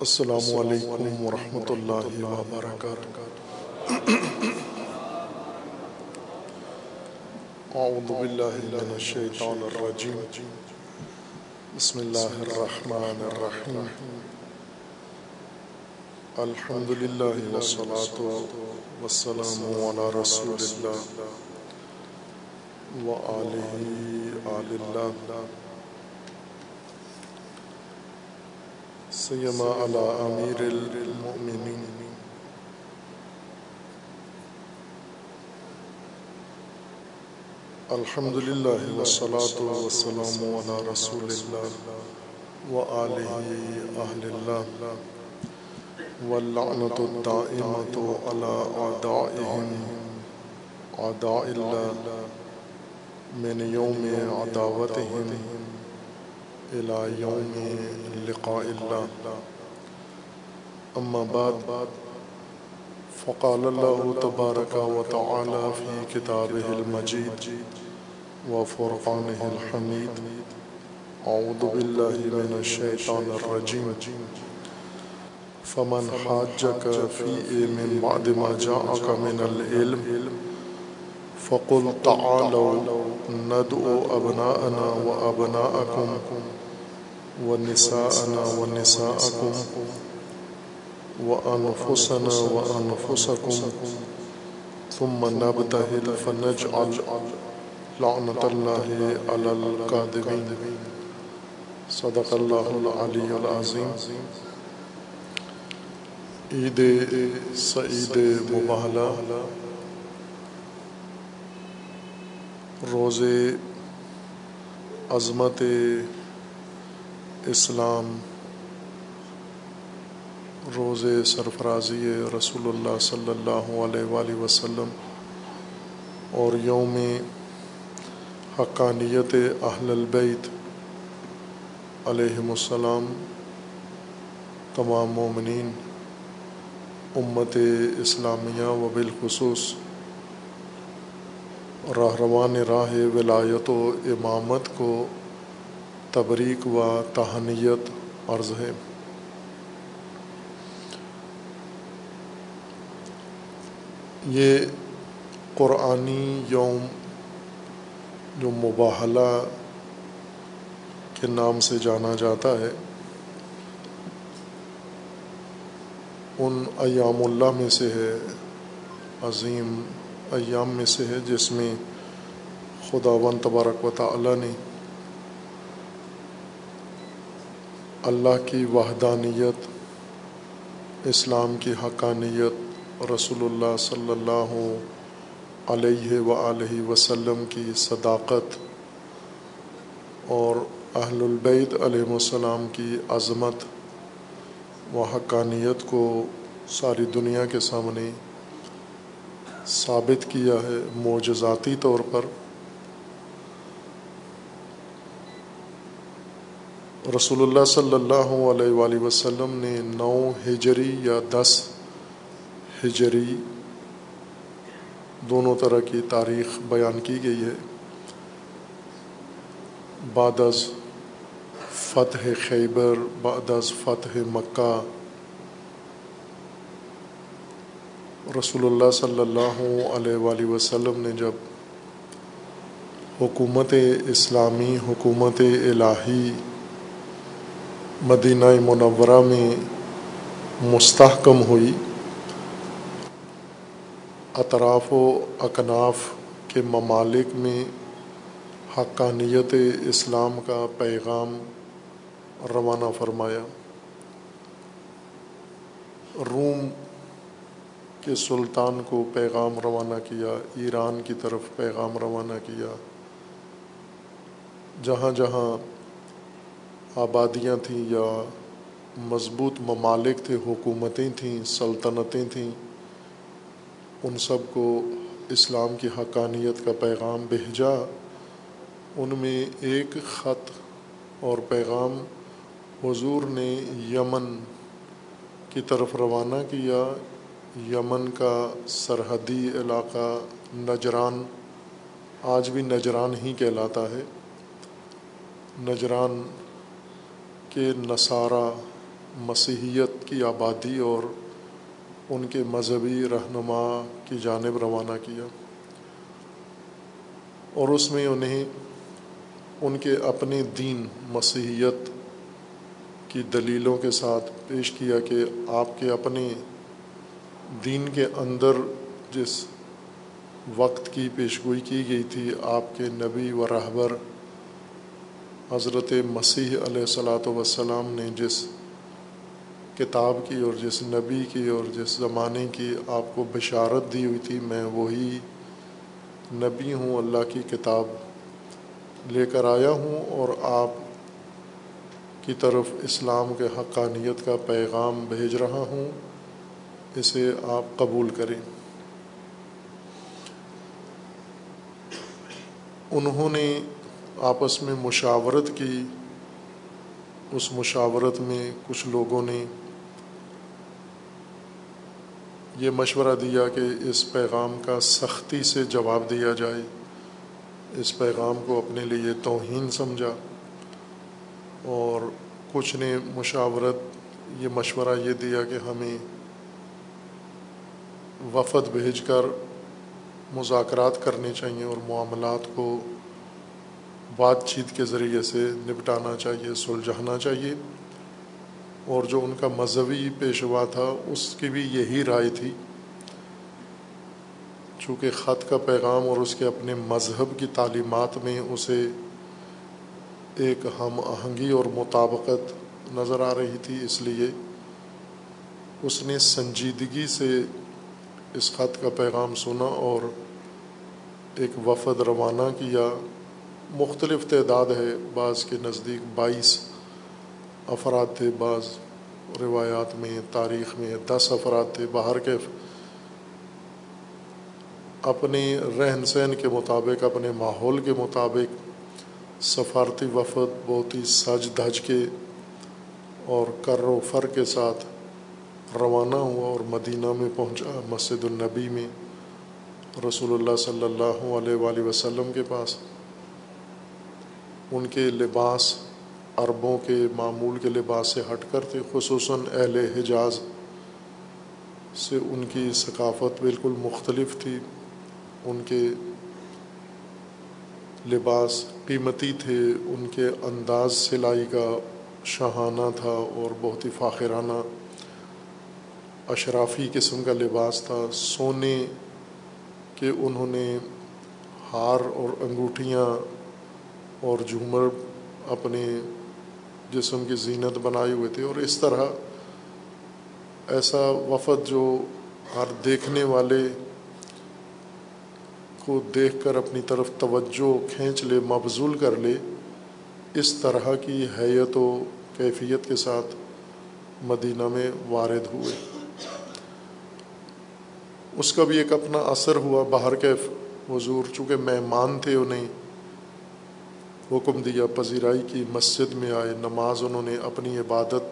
السلام علیکم ورحمۃ اللہ وبرکاتہ۔ اعوذ باللہ من الشیطان الرجیم۔ بسم اللہ الرحمن الرحیم۔ الحمد للہ والصلاة والسلام علی رسول اللہ وآلہ آل اللہ۔ سیما علی امیر المؤمنین۔ الحمد للہ والصلاة والسلام علی رسول اللہ وآلہ اہل اللہ۔ واللعنة الدائمة على أعدائهم أعداء الله من يوم عداوتهم إلى يوم لقاء الله. أما بعد، فقال الله تبارك وتعالى في كتابه المجيد وفرقانه الحميد أعوذ بالله من الشيطان الرجيم. فمن حاجك فيه من بعد ما جاءك من العلم فقل تعالوا ندعو أبناءنا وأبناءكم ونساءنا ونساءكم وأنفسنا وأنفسكم ثم نبتهل فنجعل لعنة الله على الكاذبين. صدق الله العلي العظيم. عید سعید مباہلہ. روز عظمت اسلام، روز سرفرازی رسول اللہ صلی اللہ علیہ وآلہ وسلم اور یوم حقانیت اہل البیت علیہم السلام، تمام مومنین، امت اسلامیہ و بالخصوص رہروان راہ ولایت و امامت کو تبریک و تہنیت عرض ہے۔ یہ قرآنی یوم جو مباحلہ کے نام سے جانا جاتا ہے، ان ایام اللہ میں سے ہے۔ عظیم ایام میں سے ہے جس میں خدا ون تبارک و تعالی نے اللہ کی وحدانیت، اسلام کی حقانیت رسول اللہ صلی اللہ علیہ و وسلم کی صداقت اور اہل البید علیہ السلام کی عظمت و حقانیت کو ساری دنیا کے سامنے ثابت کیا ہے معجزاتی طور پر۔ رسول اللہ صلی اللہ علیہ وآلہ وسلم نے نو ہجری یا دس ہجری دونوں طرح کی تاریخ بیان کی گئی ہے۔ بعد از فتح خیبر، بعد از فتح مکہ رسول اللہ صلی اللہ علیہ وآلہ وسلم نے جب حکومت اسلامی، حکومت الہی مدینہ منورہ میں مستحکم ہوئی، اطراف و اکناف کے ممالک میں حقانیت اسلام کا پیغام روانہ فرمایا۔ روم کے سلطان کو پیغام روانہ کیا، ایران کی طرف پیغام روانہ کیا۔ جہاں جہاں آبادیاں تھیں یا مضبوط ممالک تھے، حکومتیں تھیں، سلطنتیں تھیں، ان سب کو اسلام کی حقانیت کا پیغام بھیجا۔ ان میں ایک خط اور پیغام حضور نے یمن کی طرف روانہ کیا۔ یمن کا سرحدی علاقہ نجران آج بھی نجران ہی کہلاتا ہے۔ نجران کے نصارہ مسیحیت کی آبادی اور ان کے مذہبی رہنما کی جانب روانہ کیا۔ اور اس میں انہیں ان کے اپنے دین مسیحیت کی دلیلوں کے ساتھ پیش کیا کہ آپ کے اپنے دین کے اندر جس وقت کی پیشگوئی کی گئی تھی، آپ کے نبی و رہبر حضرت مسیح علیہ السلاۃ وسلام نے جس کتاب کی اور جس نبی کی اور جس زمانے کی آپ کو بشارت دی ہوئی تھی، میں وہی نبی ہوں، اللہ کی کتاب لے کر آیا ہوں اور آپ کی طرف اسلام کے حقانیت کا پیغام بھیج رہا ہوں۔ اسے آپ قبول کریں۔ انہوں نے آپس میں مشاورت کی۔ اس مشاورت میں کچھ لوگوں نے یہ مشورہ دیا کہ اس پیغام کا سختی سے جواب دیا جائے۔ اس پیغام کو اپنے لیے توہین سمجھا۔ اور کچھ نے مشاورت، یہ مشورہ یہ دیا کہ ہمیں وفد بھیج کر مذاکرات کرنے چاہیے اور معاملات کو بات چیت کے ذریعے سے نپٹانا چاہیے، سلجھانا چاہیے۔ اور جو ان کا مذہبی پیشوا تھا، اس کی بھی یہی رائے تھی۔ چونکہ خط کا پیغام اور اس کے اپنے مذہب کی تعلیمات میں اسے ایک ہم آہنگی اور مطابقت نظر آ رہی تھی، اس لیے اس نے سنجیدگی سے اس خط کا پیغام سنا اور ایک وفد روانہ کیا۔ مختلف تعداد ہے، بعض کے نزدیک بائیس افراد تھے، بعض روایات میں، تاریخ میں دس افراد تھے۔ باہر کے اپنے رہن سہن کے مطابق، اپنے ماحول کے مطابق سفارتی وفد بہت ہی سج دھج کے اور کر و فر کے ساتھ روانہ ہوا اور مدینہ میں پہنچا مسجد النبی میں۔ رسول اللہ صلی اللہ علیہ وآلہ وسلم کے پاس۔ ان کے لباس عربوں کے معمول کے لباس سے ہٹ کر تھے، خصوصاً اہل حجاز سے ان کی ثقافت بالکل مختلف تھی۔ ان کے لباس قیمتی تھے، ان کے انداز سلائی کا شاہانہ تھا اور بہت ہی فاخرانہ۔ اشرافی قسم کا لباس تھا، سونے کے انہوں نے ہار اور انگوٹھیاں اور جھومر اپنے جسم کی زینت بنائے ہوئے تھے۔ اور اس طرح ایسا وفد جو ہر دیکھنے والے کو دیکھ کر اپنی طرف توجہ کھینچ لے مبزول کر لے، اس طرح کی حیت و کیفیت کے ساتھ مدینہ میں وارد ہوئے۔ اس کا بھی ایک اپنا اثر ہوا باہر کے حضور، چونکہ مہمان تھے انہیں حکم دیا، پذیرائی کی مسجد میں آئے، نماز انہوں نے اپنی عبادت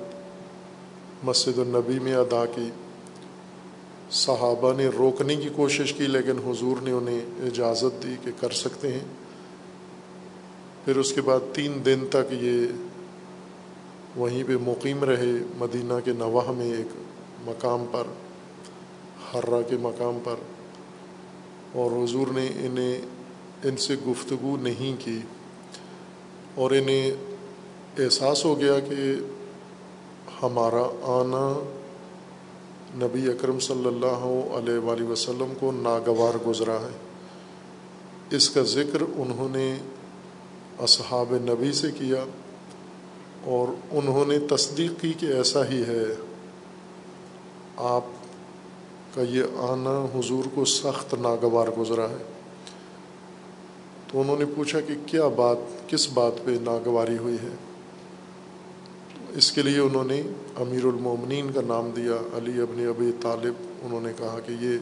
مسجد النبی میں ادا کی۔ صحابہ نے روکنے کی کوشش کی، لیکن حضور نے انہیں اجازت دی کہ کر سکتے ہیں۔ پھر اس کے بعد تین دن تک یہ وہیں پہ مقیم رہے، مدینہ کے نواح میں ایک مقام پر۔ حرہ کے مقام پر۔ اور حضور نے انہیں ان سے گفتگو نہیں کی۔ اور انہیں احساس ہو گیا کہ ہمارا آنا نبی اکرم صلی اللہ علیہ وآلہ وسلم کو ناگوار گزرا ہے۔ اس کا ذکر انہوں نے اصحاب نبی سے کیا۔ اور انہوں نے تصدیق کی کہ ایسا ہی ہے۔ آپ کا یہ آنا حضور کو سخت ناگوار گزرا ہے۔ تو انہوں نے پوچھا کہ کیا بات، کس بات پہ ناگواری ہوئی ہے؟ اس کے لیے انہوں نے امیر المومنین کا نام دیا۔ علی ابن ابی طالب، انہوں نے کہا کہ یہ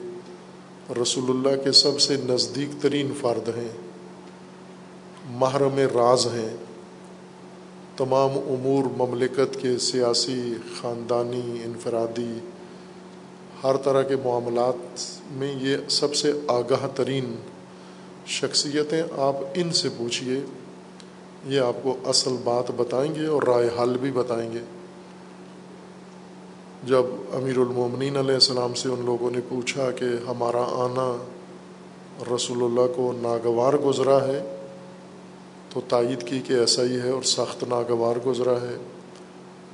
رسول اللہ کے سب سے نزدیک ترین فرد ہیں، محرم راز ہیں۔ تمام امور مملکت کے سیاسی، خاندانی، انفرادی ہر طرح کے معاملات میں یہ سب سے آگاہ ترین شخصیتیں آپ ان سے پوچھیے یہ آپ کو اصل بات بتائیں گے اور رائے حل بھی بتائیں گے۔ جب امیر المومنین علیہ السلام سے ان لوگوں نے پوچھا کہ ہمارا آنا رسول اللہ کو ناگوار گزرا ہے، تو تائید کی کہ ایسا ہی ہے اور سخت ناگوار گزرا ہے۔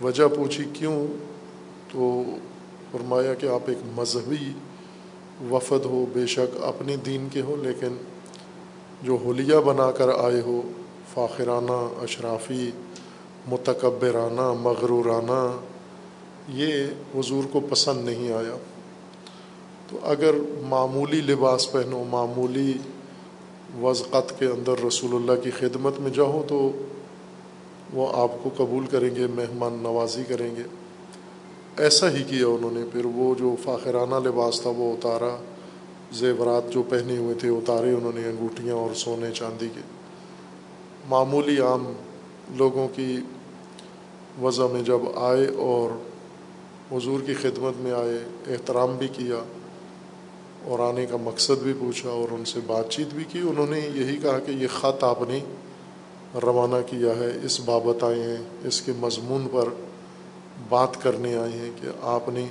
وجہ پوچھی کیوں؟ تو فرمایا کہ آپ ایک مذہبی وفد ہو، بے شک اپنے دین کے ہو، لیکن جو حلیہ بنا کر آئے ہو، فاخرانہ، اشرافی، متکبرانہ، مغرورانہ، یہ حضور کو پسند نہیں آیا۔ تو اگر معمولی لباس پہنو، معمولی وضقت کے اندر رسول اللہ کی خدمت میں جاؤ، تو وہ آپ کو قبول کریں گے، مہمان نوازی کریں گے۔ ایسا ہی کیا انہوں نے، پھر وہ جو فاخرانہ لباس تھا وہ اتارا، زیورات جو پہنے ہوئے تھے اتارے انہوں نے، انگوٹھیاں اور سونے چاندی کے۔ معمولی عام لوگوں کی وضع میں جب آئے اور حضور کی خدمت میں آئے، احترام بھی کیا اور آنے کا مقصد بھی پوچھا اور ان سے بات چیت بھی کی، انہوں نے یہی کہا کہ یہ خط آپ نے روانہ کیا ہے، اس بابت آئے ہیں، اس کے مضمون پر بات کرنے آئے ہیں کہ آپ نے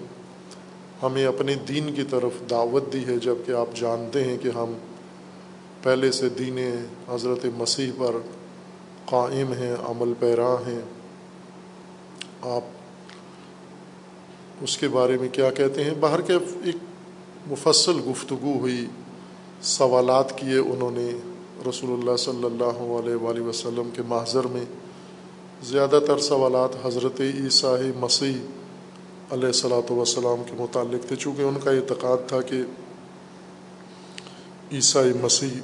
ہمیں اپنے دین کی طرف دعوت دی ہے جبکہ آپ جانتے ہیں کہ ہم پہلے سے دین حضرت مسیح پر قائم ہیں، عمل پیرا ہیں۔ آپ اس کے بارے میں کیا کہتے ہیں؟ باہر کے ایک مفصل گفتگو ہوئی سوالات کیے انہوں نے رسول اللہ صلی اللہ علیہ وآلہ وسلم کے محضر میں۔ زیادہ تر سوالات حضرت عیسیٰ مسیح علیہ السلاۃ وسلام کے متعلق تھے۔ چونکہ ان کا اعتقاد تھا کہ عیسائی مسیح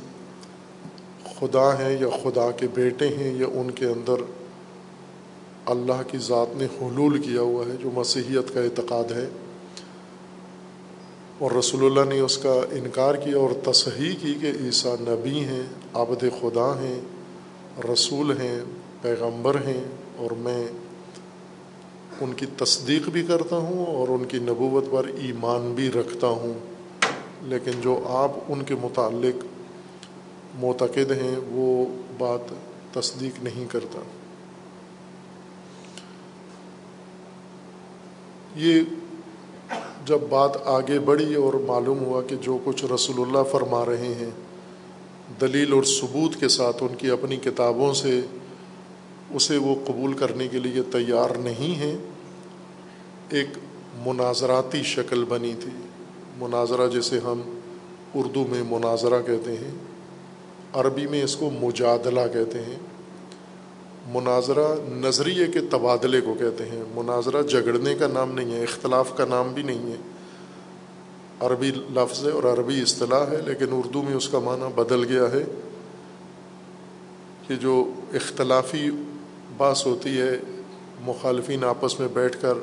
خدا ہیں یا خدا کے بیٹے ہیں یا ان کے اندر اللہ کی ذات نے حلول کیا ہوا ہے، جو مسیحیت کا اعتقاد ہے۔ اور رسول اللہ نے اس کا انکار کیا اور تصحیح کی کہ عیسیٰ نبی ہیں، عبد خدا ہیں، رسول ہیں۔ پیغمبر ہیں اور میں ان کی تصدیق بھی کرتا ہوں اور ان کی نبوت پر ایمان بھی رکھتا ہوں۔ لیکن جو آپ ان کے متعلق معتقد ہیں، وہ بات تصدیق نہیں کرتا۔ یہ جب بات آگے بڑھی اور معلوم ہوا کہ جو کچھ رسول اللہ فرما رہے ہیں، دلیل اور ثبوت کے ساتھ ان کی اپنی کتابوں سے اسے وہ قبول کرنے کے لیے تیار نہیں ہیں ایک مناظراتی شکل بنی تھی۔ مناظرہ جسے ہم اردو میں مناظرہ کہتے ہیں، عربی میں اس کو مجادلہ کہتے ہیں۔ مناظرہ نظریے کے تبادلے کو کہتے ہیں۔ مناظرہ جھگڑنے کا نام نہیں ہے، اختلاف کا نام بھی نہیں ہے۔ عربی لفظ ہے اور عربی اصطلاح ہے، لیکن اردو میں اس کا معنی بدل گیا ہے کہ جو اختلافی باس ہوتی ہے، مخالفین آپس میں بیٹھ کر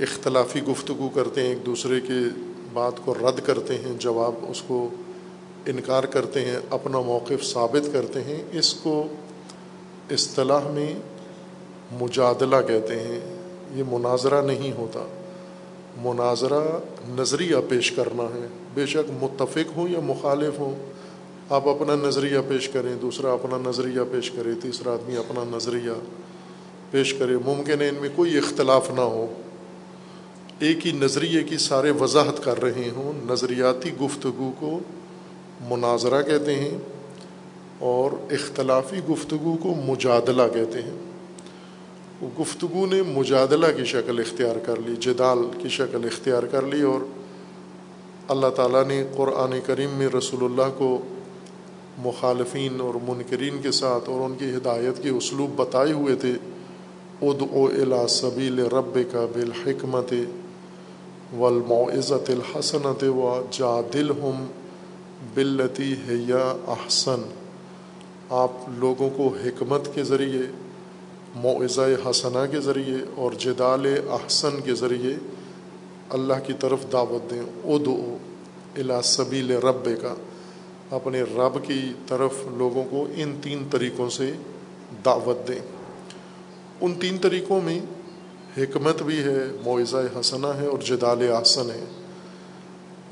اختلافی گفتگو کرتے ہیں، ایک دوسرے کے بات کو رد کرتے ہیں، جواب اس کو انکار کرتے ہیں، اپنا موقف ثابت کرتے ہیں۔ اس کو اصطلاح میں مجادلہ کہتے ہیں۔ یہ مناظرہ نہیں ہوتا۔ مناظرہ نظریہ پیش کرنا ہے۔ بے شک متفق ہوں یا مخالف ہوں آپ اپنا نظریہ پیش کریں، دوسرا اپنا نظریہ پیش کرے، تیسرا آدمی اپنا نظریہ پیش کرے۔ ممکن ہے ان میں کوئی اختلاف نہ ہو۔ ایک ہی نظریے کی سارے وضاحت کر رہے ہوں۔ نظریاتی گفتگو کو مناظرہ کہتے ہیں اور اختلافی گفتگو کو مجادلہ کہتے ہیں۔ وہ گفتگو نے مجادلہ کی شکل اختیار کر لی، جدال کی شکل اختیار کر لی اور اللہ تعالیٰ نے قرآن کریم میں رسول اللہ کو مخالفین اور منکرین کے ساتھ اور ان کی ہدایت کے اسلوب بتائے ہوئے تھے اد او الا سبیل رب کا بالحکمت ولمعزت الحسنت و جا دل ہم بلتی ہے یا احسن۔ آپ لوگوں کو حکمت کے ذریعے معضۂ حسنہ کے ذریعے اور جدال احسن کے ذریعے اللہ کی طرف دعوت دیں۔ ادو الا سبیل رب کا اپنے رب کی طرف لوگوں کو ان تین طریقوں سے دعوت دیں۔ ان تین طریقوں میں حکمت بھی ہے معضۂ حسنہ ہے اور جدال احسن ہے۔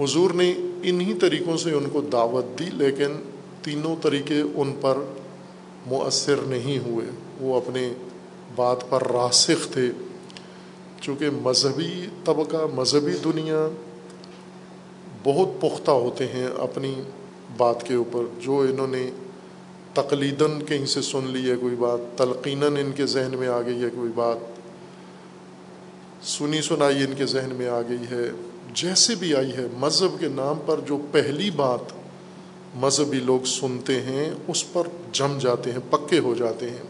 حضور نے انہی طریقوں سے ان کو دعوت دی، لیکن تینوں طریقے ان پر مؤثر نہیں ہوئے۔ وہ اپنے بات پر راسخ تھے۔ چونکہ مذہبی طبقہ، مذہبی دنیا بہت پختہ ہوتے ہیں اپنی بات کے اوپر، جو انہوں نے تقلیداً کہیں سے سن لی ہے کوئی بات، تلقیناً ان کے ذہن میں آ گئی ہے کوئی بات، سنی سنائی ان کے ذہن میں آ گئی ہے، جیسے بھی آئی ہے، مذہب کے نام پر جو پہلی بات مذہبی لوگ سنتے ہیں، اس پر جم جاتے ہیں، پکے ہو جاتے ہیں۔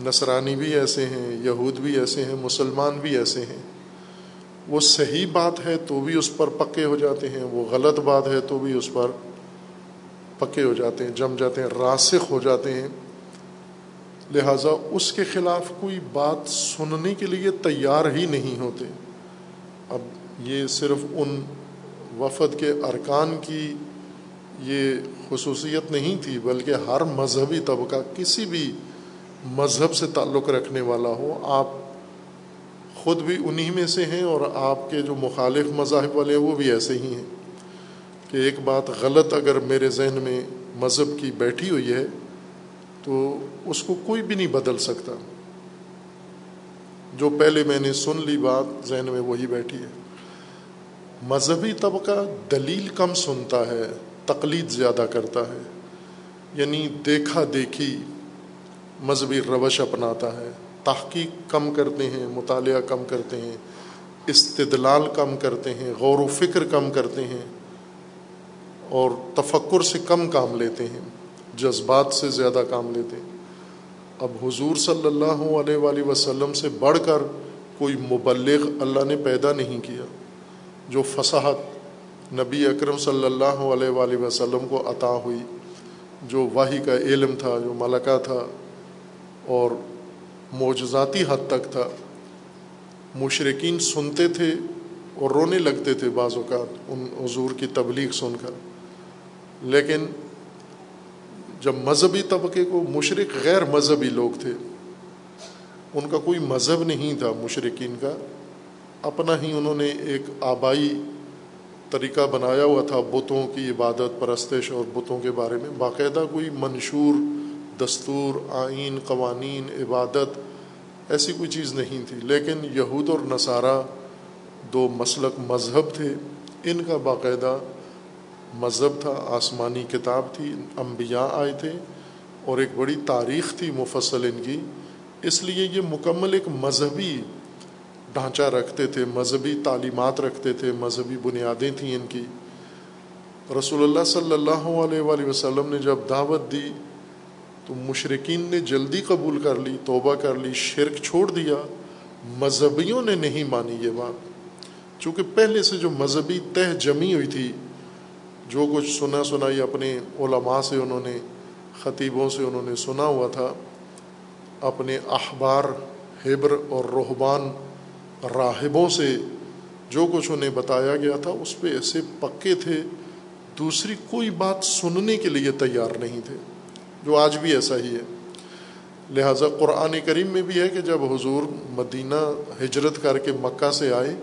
نصرانی بھی ایسے ہیں، یہود بھی ایسے ہیں، مسلمان بھی ایسے ہیں۔ وہ صحیح بات ہے تو بھی اس پر پکے ہو جاتے ہیں، وہ غلط بات ہے تو بھی اس پر پکے ہو جاتے ہیں، جم جاتے ہیں، راسخ ہو جاتے ہیں۔ لہٰذا اس کے خلاف کوئی بات سننے کے لیے تیار ہی نہیں ہوتے۔ اب یہ صرف ان وفد کے ارکان کی یہ خصوصیت نہیں تھی، بلکہ ہر مذہبی طبقہ کسی بھی مذہب سے تعلق رکھنے والا ہو۔ آپ خود بھی انہی میں سے ہیں اور آپ کے جو مخالف مذاہب والے ہیں، وہ بھی ایسے ہی ہیں۔ کہ ایک بات غلط اگر میرے ذہن میں مذہب کی بیٹھی ہوئی ہے، تو اس کو کوئی بھی نہیں بدل سکتا۔ جو پہلے میں نے سن لی بات، ذہن میں وہی بیٹھی ہے۔ مذہبی طبقہ دلیل کم سنتا ہے، تقلید زیادہ کرتا ہے۔ یعنی دیکھا دیکھی مذہبی روش اپناتا ہے۔ تحقیق کم کرتے ہیں، مطالعہ کم کرتے ہیں۔ استدلال کم کرتے ہیں، غور و فکر کم کرتے ہیں۔ اور تفکر سے کم کام لیتے ہیں، جذبات سے زیادہ کام لیتے ہیں۔ اب حضور صلی اللہ علیہ وآلہ وسلم سے بڑھ کر کوئی مبلغ اللہ نے پیدا نہیں کیا، جو فصاحت نبی اکرم صلی اللہ علیہ وآلہ وسلم کو عطا ہوئی، جو واہی کا علم تھا، جو ملکہ تھا اور معجزاتی حد تک تھا۔ مشرقین سنتے تھے اور رونے لگتے تھے بعض اوقات، ان حضور کی تبلیغ سن کر۔ لیکن جب مذہبی طبقے کو مشرق غیر مذہبی لوگ تھے، ان کا کوئی مذہب نہیں تھا مشرقین کا۔ اپنا ہی انہوں نے ایک آبائی طریقہ بنایا ہوا تھا، بتوں کی عبادت پرستش اور بتوں کے بارے میں۔ باقاعدہ کوئی منشور، دستور، آئین، قوانین، عبادت، ایسی کوئی چیز نہیں تھی۔ لیکن یہود اور نصارہ دو مسلک مذہب تھے، ان کا باقاعدہ مذہب تھا، آسمانی کتاب تھی، انبیاء آئے تھے اور ایک بڑی تاریخ تھی مفصل ان کی۔ اس لیے یہ مکمل ایک مذہبی ڈھانچہ رکھتے تھے، مذہبی تعلیمات رکھتے تھے، مذہبی بنیادیں تھیں ان کی۔ رسول اللہ صلی اللہ علیہ وآلہ وسلم نے جب دعوت دی تو مشرقین نے جلدی قبول کر لی، توبہ کر لی، شرک چھوڑ دیا۔ مذہبیوں نے نہیں مانی یہ بات۔ چونکہ پہلے سے جو مذہبی تہ جمی ہوئی تھی جو کچھ سنا سنائی اپنے علماء سے انہوں نے، خطیبوں سے انہوں نے سنا ہوا تھا، اپنے اخبار حبر اور روحبان راہبوں سے جو کچھ انہیں بتایا گیا تھا، اس پہ ایسے پکے تھے، دوسری کوئی بات سننے کے لیے تیار نہیں تھے، جو آج بھی ایسا ہی ہے۔ لہٰذا قرآن کریم میں بھی ہے کہ جب حضور مدینہ ہجرت کر کے مکہ سے آئے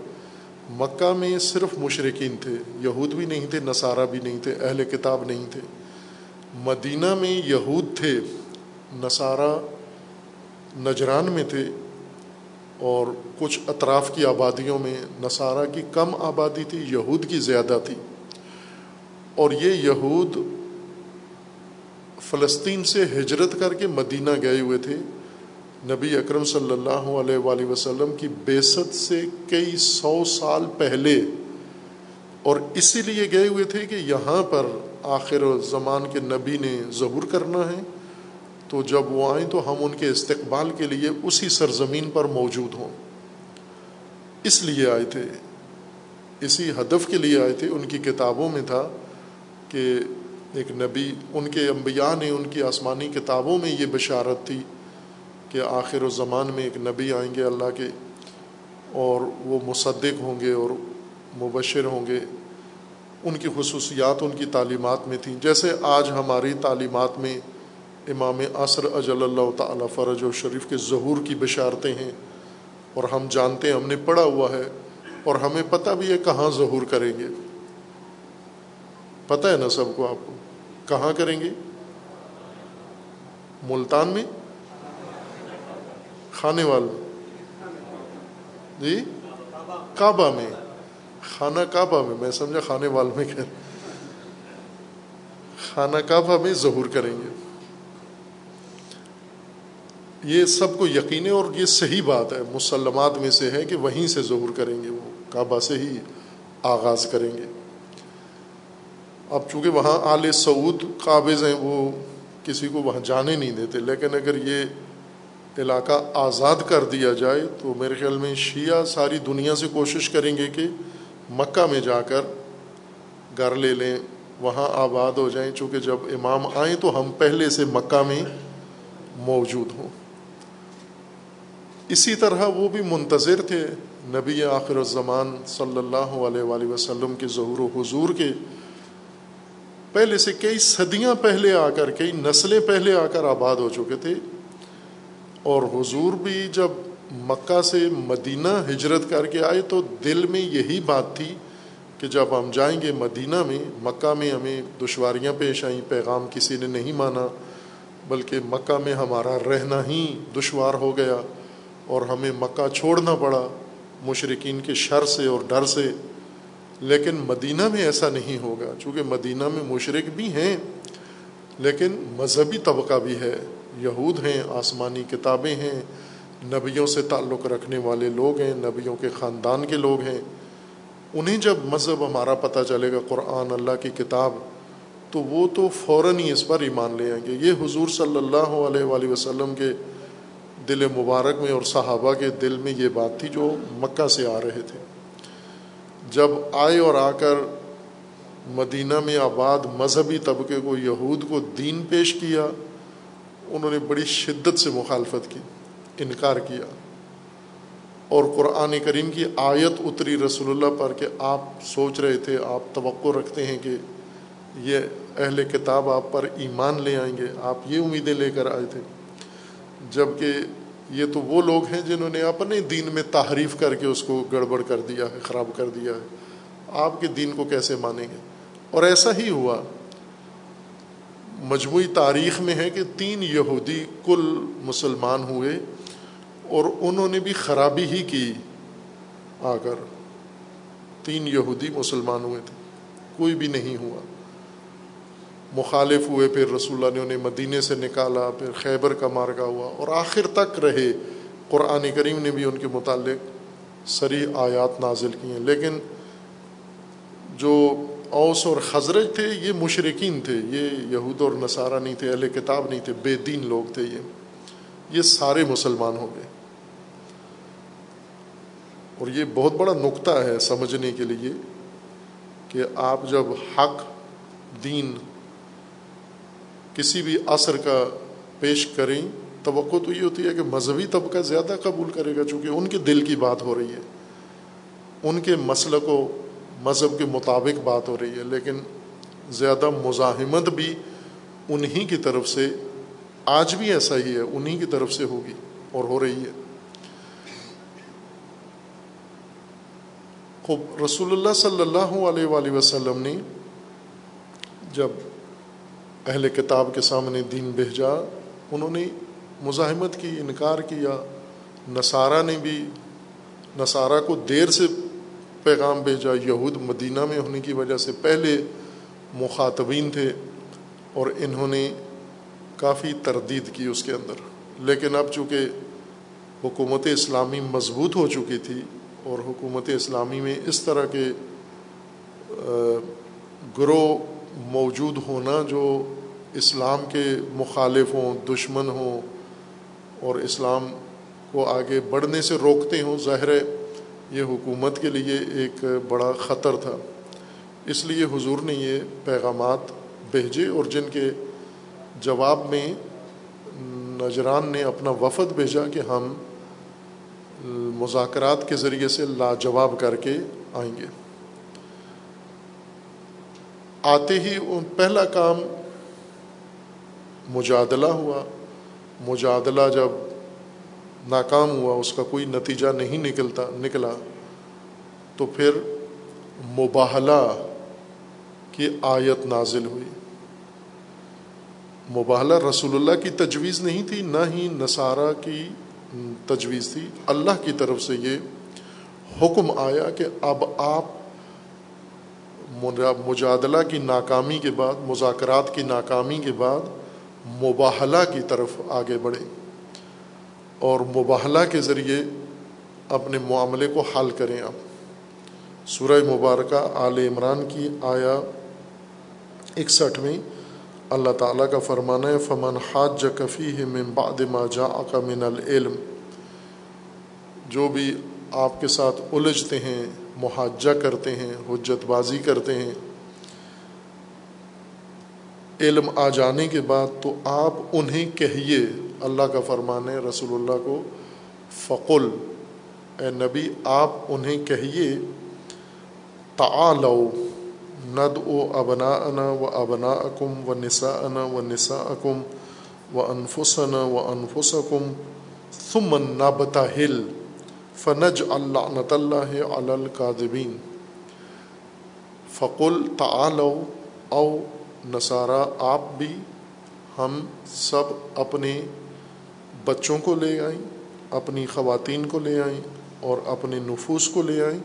مکہ میں صرف مشرقین تھے، یہود بھی نہیں تھے، نصارہ بھی نہیں تھے، اہل کتاب نہیں تھے۔ مدینہ میں یہود تھے، نصارہ نجران میں تھے اور کچھ اطراف کی آبادیوں میں نصارہ کی کم آبادی تھی، یہود کی زیادہ تھی۔ اور یہ یہود فلسطین سے ہجرت کر کے مدینہ گئے ہوئے تھے۔ نبی اکرم صلی اللہ علیہ وآلہ وسلم کی بیست سے کئی سو سال پہلے اور اسی لیے گئے ہوئے تھے کہ یہاں پر آخر زمان کے نبی نے ظہور کرنا ہے، تو جب وہ آئیں تو ہم ان کے استقبال کے لیے اسی سرزمین پر موجود ہوں۔ اس لیے آئے تھے، اسی ہدف کے لیے آئے تھے۔ ان کی کتابوں میں تھا کہ ایک نبی، ان کے انبیاء نے ان کی آسمانی کتابوں میں یہ بشارت تھی۔ کہ آخر و زمان میں ایک نبی آئیں گے اللہ کے اور وہ مصدق ہوں گے اور مبشر ہوں گے۔ ان کی خصوصیات ان کی تعلیمات میں تھیں۔ جیسے آج ہماری تعلیمات میں امام عصر اجل اللہ تعالیٰ فرج و شریف کے ظہور کی بشارتیں ہیں اور ہم جانتے ہیں، ہم نے پڑھا ہوا ہے اور ہمیں پتہ بھی ہے کہاں ظہور کریں گے۔ پتہ ہے نا سب کو آپ کو؟ کہاں کریں گے؟ ملتان میں؟ کھانے وال۔ جی؟ کعبہ میں۔ خانہ کعبہ میں۔ میں سمجھا خانے وال میں کہ خانہ کعبہ میں ظہور کریں گے۔ یہ سب کو یقین ہے اور یہ صحیح بات ہے۔ مسلمات میں سے ہے کہ وہیں سے ظہور کریں گے وہ۔ کعبہ سے ہی آغاز کریں گے۔ اب چونکہ وہاں آل سعود قابض ہیں، وہ کسی کو وہاں جانے نہیں دیتے۔ لیکن اگر یہ علاقہ آزاد کر دیا جائے تو میرے خیال میں شیعہ ساری دنیا سے کوشش کریں گے کہ مکہ میں جا کر گھر لے لیں، وہاں آباد ہو جائیں۔ چونکہ جب امام آئیں تو ہم پہلے سے مکہ میں موجود ہوں۔ اسی طرح وہ بھی منتظر تھے۔ نبی آخر الزمان صلی اللہ علیہ وآلہ وسلم کے ظہور و حضور کے۔ پہلے سے کئی صدیاں پہلے آ کر، کئی نسلیں پہلے آ کر آباد ہو چکے تھے۔ اور حضور بھی جب مکہ سے مدینہ ہجرت کر کے آئے تو دل میں یہی بات تھی کہ جب ہم جائیں گے مدینہ میں، مکہ میں ہمیں دشواریاں پیش آئیں، پیغام کسی نے نہیں مانا، بلکہ مکہ میں ہمارا رہنا ہی دشوار ہو گیا اور ہمیں مکہ چھوڑنا پڑا مشرقین کے شر سے اور ڈر سے۔ لیکن مدینہ میں ایسا نہیں ہوگا، چونکہ مدینہ میں مشرق بھی ہیں، لیکن مذہبی طبقہ بھی ہے۔ یہود ہیں، آسمانی کتابیں ہیں، نبیوں سے تعلق رکھنے والے لوگ ہیں، نبیوں کے خاندان کے لوگ ہیں۔ انہیں جب مذہب ہمارا پتہ چلے گا، قرآن، اللہ کی کتاب، تو وہ تو فوراً ہی اس پر ایمان لے آئیں گے۔ یہ حضور صلی اللہ علیہ وآلہ وسلم کے دل مبارک میں اور صحابہ کے دل میں یہ بات تھی جو مکہ سے آ رہے تھے۔ جب آئے اور آ کر مدینہ میں آباد مذہبی طبقے کو، یہود کو دین پیش کیا انہوں نے بڑی شدت سے مخالفت کی، انکار کیا۔ اور قرآن کریم کی آیت اتری رسول اللہ پر کہ آپ سوچ رہے تھے، آپ توقع رکھتے ہیں کہ یہ اہل کتاب آپ پر ایمان لے آئیں گے، آپ یہ امیدیں لے کر آئے تھے۔ جبکہ یہ تو وہ لوگ ہیں جنہوں نے اپنے دین میں تحریف کر کے اس کو گڑبڑ کر دیا ہے، خراب کر دیا ہے۔ آپ کے دین کو کیسے مانیں گے؟ اور ایسا ہی ہوا۔ مجموعی تاریخ میں ہے کہ تین یہودی کل مسلمان ہوئے اور انہوں نے بھی خرابی ہی کی آ کر تین یہودی مسلمان ہوئے تھے۔ کوئی بھی نہیں ہوا۔ مخالف ہوئے، پھر رسول اللہ نے انہیں مدینے سے نکالا، پھر خیبر کا مارکا ہوا اور آخر تک رہے۔ قرآن کریم نے بھی ان کے متعلق سری آیات نازل کی ہیں لیکن جو اوس اور حضرت تھے، یہ مشرقین تھے۔ یہ یہود اور نصارہ نہیں تھے، اہل کتاب نہیں تھے، بے دین لوگ تھے یہ۔ یہ سارے مسلمان ہو گئے اور یہ بہت بڑا نقطہ ہے سمجھنے کے لیے کہ آپ جب حق، دین کسی بھی عصر کا پیش کریں، توقع تو یہ ہوتی ہے کہ مذہبی طبقہ زیادہ قبول کرے گا، چونکہ ان کے دل کی بات ہو رہی ہے۔ ان کے مسلک و مذہب کے مطابق بات ہو رہی ہے، لیکن زیادہ مزاحمت بھی انہی کی طرف سے، آج بھی ایسا ہی ہے، انہی کی طرف سے ہوگی اور ہو رہی ہے۔ خوب، رسول اللہ صلی اللہ علیہ وآلہ وسلم نے جب اہل کتاب کے سامنے دین بھیجا، انہوں نے مزاحمت کی، انکار کیا۔ نصارہ نے بھی، نصارہ کو دیر سے پیغام بھیجا یہود مدینہ میں ہونے کی وجہ سے پہلے مخاطبین تھے اور انہوں نے کافی تردید کی اس کے اندر۔ لیکن اب چونکہ حکومت اسلامی مضبوط ہو چکی تھی اور حکومت اسلامی میں اس طرح کے گروہ موجود ہونا جو اسلام کے مخالف ہوں، دشمن ہوں اور اسلام کو آگے بڑھنے سے روکتے ہوں، ظاہر یہ حکومت کے لیے ایک بڑا خطر تھا۔ اس لیے حضور نے یہ پیغامات بھیجے اور جن کے جواب میں نجران نے اپنا وفد بھیجا کہ ہم مذاکرات کے ذریعے سے لاجواب کر کے آئیں گے۔ آتے ہی پہلا کام مجادلہ ہوا۔ مجادلہ جب ناکام ہوا، اس کا کوئی نتیجہ نہیں نکلتا، نکلا، تو پھر مباحلہ کی آیت نازل ہوئی۔ مباحلہ رسول اللہ کی تجویز نہیں تھی، نہ ہی نصارہ کی تجویز تھی۔ اللہ کی طرف سے یہ حکم آیا کہ اب آپ مجادلہ کی ناکامی کے بعد، مذاکرات کی ناکامی کے بعد مباحلہ کی طرف آگے بڑھیں۔ اور مباحلہ کے ذریعے اپنے معاملے کو حل کریں آپ۔ سورہ مبارکہ آل عمران کی آیا اکسٹھ میں اللہ تعالیٰ کا فرمانا ہے، فمن حاج کفی ہے من بعد ما جا کا من العلم۔ جو بھی آپ کے ساتھ الجھتے ہیں، محاجہ کرتے ہیں، حجت بازی کرتے ہیں علم آ جانے کے بعد تو آپ انہیں کہیے اللہ کا فرمان ہے، رسول اللہ کو، فقل، اے نبی، آپ انہیں کہیے، تعالو ند او ابنا انا و ابنا اکم و نسا انا و نسا اکم و انفسن و انفسکم، ثم نبتہل فنج اللہ نت اللہ القادبین فقل تعالو، او نصارہ، آپ بھی ہم سب اپنے بچوں کو لے آئیں، اپنی خواتین کو لے آئیں اور اپنے نفوس کو لے آئیں۔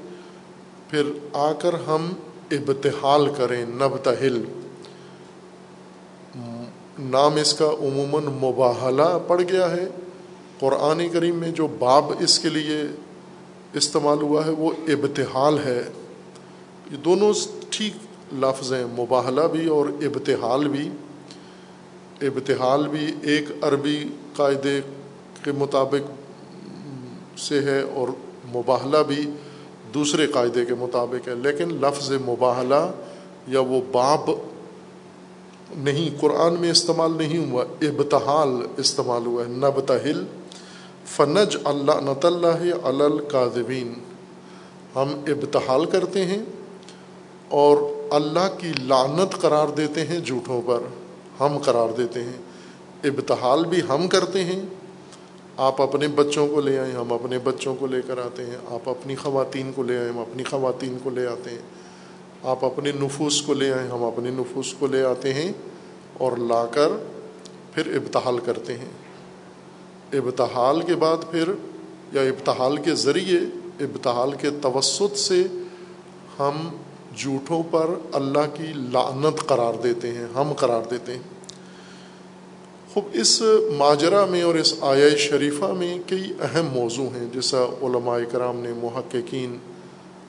پھر آ کر ہم ابتحال کریں، نبتہل۔ نام اس کا عموماً مباحلہ پڑ گیا ہے۔ قرآن کریم میں جو باب اس کے لیے استعمال ہوا ہے، وہ ابتحال ہے۔ یہ دونوں ٹھیک لفظ ہیں مباحلہ بھی اور ابتحال بھی۔ ابتحال بھی ایک عربی قاعدے کے مطابق سے ہے اور مباحلہ بھی دوسرے قاعدے کے مطابق ہے۔ لیکن لفظ مباحلہ یا وہ باب نہیں، قرآن میں استعمال نہیں ہوا، ابتحال استعمال ہوا ہے۔ نبتحل فنج اللہ نت اللہ القاذبین ہم ابتحال کرتے ہیں اور اللہ کی لانت قرار دیتے ہیں جھوٹوں پر، ہم قرار دیتے ہیں۔ ابتحال بھی ہم کرتے ہیں۔ آپ اپنے بچوں کو لے آئیں، ہم اپنے بچوں کو لے کر آتے ہیں۔ آپ اپنی خواتین کو لے آئیں، ہم اپنی خواتین کو لے آتے ہیں۔ آپ اپنے نفوس کو لے آئیں، ہم اپنے نفوس کو لے آتے ہیں اور لا کر پھر ابتحال کرتے ہیں۔ ابتحال کے بعد پھر یا ابتحال کے ذریعے، ابتحال کے توسط سے ہم جھوٹوں پر اللہ کی لعنت قرار دیتے ہیں، ہم قرار دیتے ہیں۔ خوب، اس ماجرہ میں اور اس آیا شریفہ میں کئی اہم موضوع ہیں، جیسا علماء کرام نے، محققین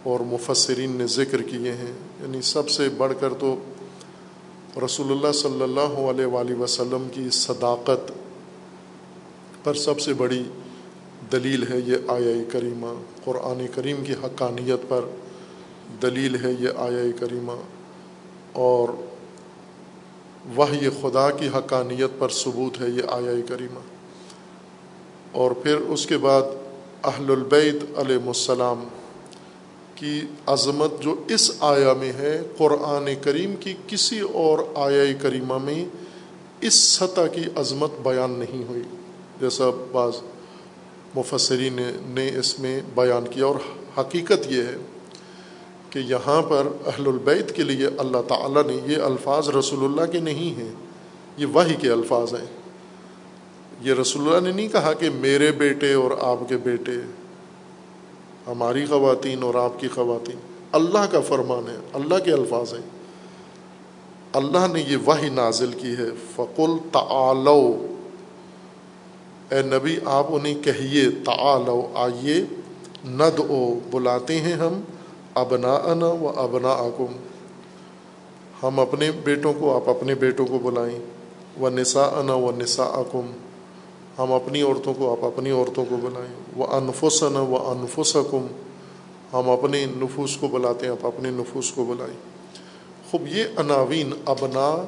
اور مفسرین نے ذکر کیے ہیں۔ یعنی سب سے بڑھ کر تو رسول اللہ صلی اللہ علیہ وآلہ وسلم کی صداقت پر سب سے بڑی دلیل ہے یہ آیا کریمہ، قرآن کریم کی حقانیت پر۔ دلیل ہے یہ آیا کریمہ اور وہ یہ خدا کی حقانیت پر ثبوت ہے یہ آیا کریمہ اور پھر اس کے بعد اہل البیت علیہ السلام کی عظمت جو اس آیا میں ہے، قرآن کریم کی کسی اور آیا کریمہ میں اس سطح کی عظمت بیان نہیں ہوئی۔ جیسا بعض مفسرین نے اس میں بیان کیا اور حقیقت یہ ہے۔ کہ یہاں پر اہل البیت کے لیے اللہ تعالیٰ نے یہ الفاظ رسول اللہ کے نہیں ہیں، یہ وہی کے الفاظ ہیں۔ یہ رسول اللہ نے نہیں کہا کہ میرے بیٹے اور آپ کے بیٹے، ہماری خواتین اور آپ کی خواتین۔ اللہ کا فرمان ہے، اللہ کے الفاظ ہیں۔ اللہ نے یہ وہی نازل کی ہے، فقل تعالو اے نبی، آپ انہیں کہیے تعالو آئیے ند او بلاتے ہیں ہم۔ ابنا انا و ابنا آکم ہم اپنے بیٹوں کو، آپ اپنے بیٹوں کو بلائیں۔ و نسا انا و نسا اکم ہم اپنی عورتوں کو، آپ اپنی عورتوں کو بلائیں۔ وہ انفس انا و انفس اکم ہم اپنے نفوس کو بلاتے ہیں، آپ اپنے نفوس کو بلائیں۔ خوب، یہ عناوین ابنا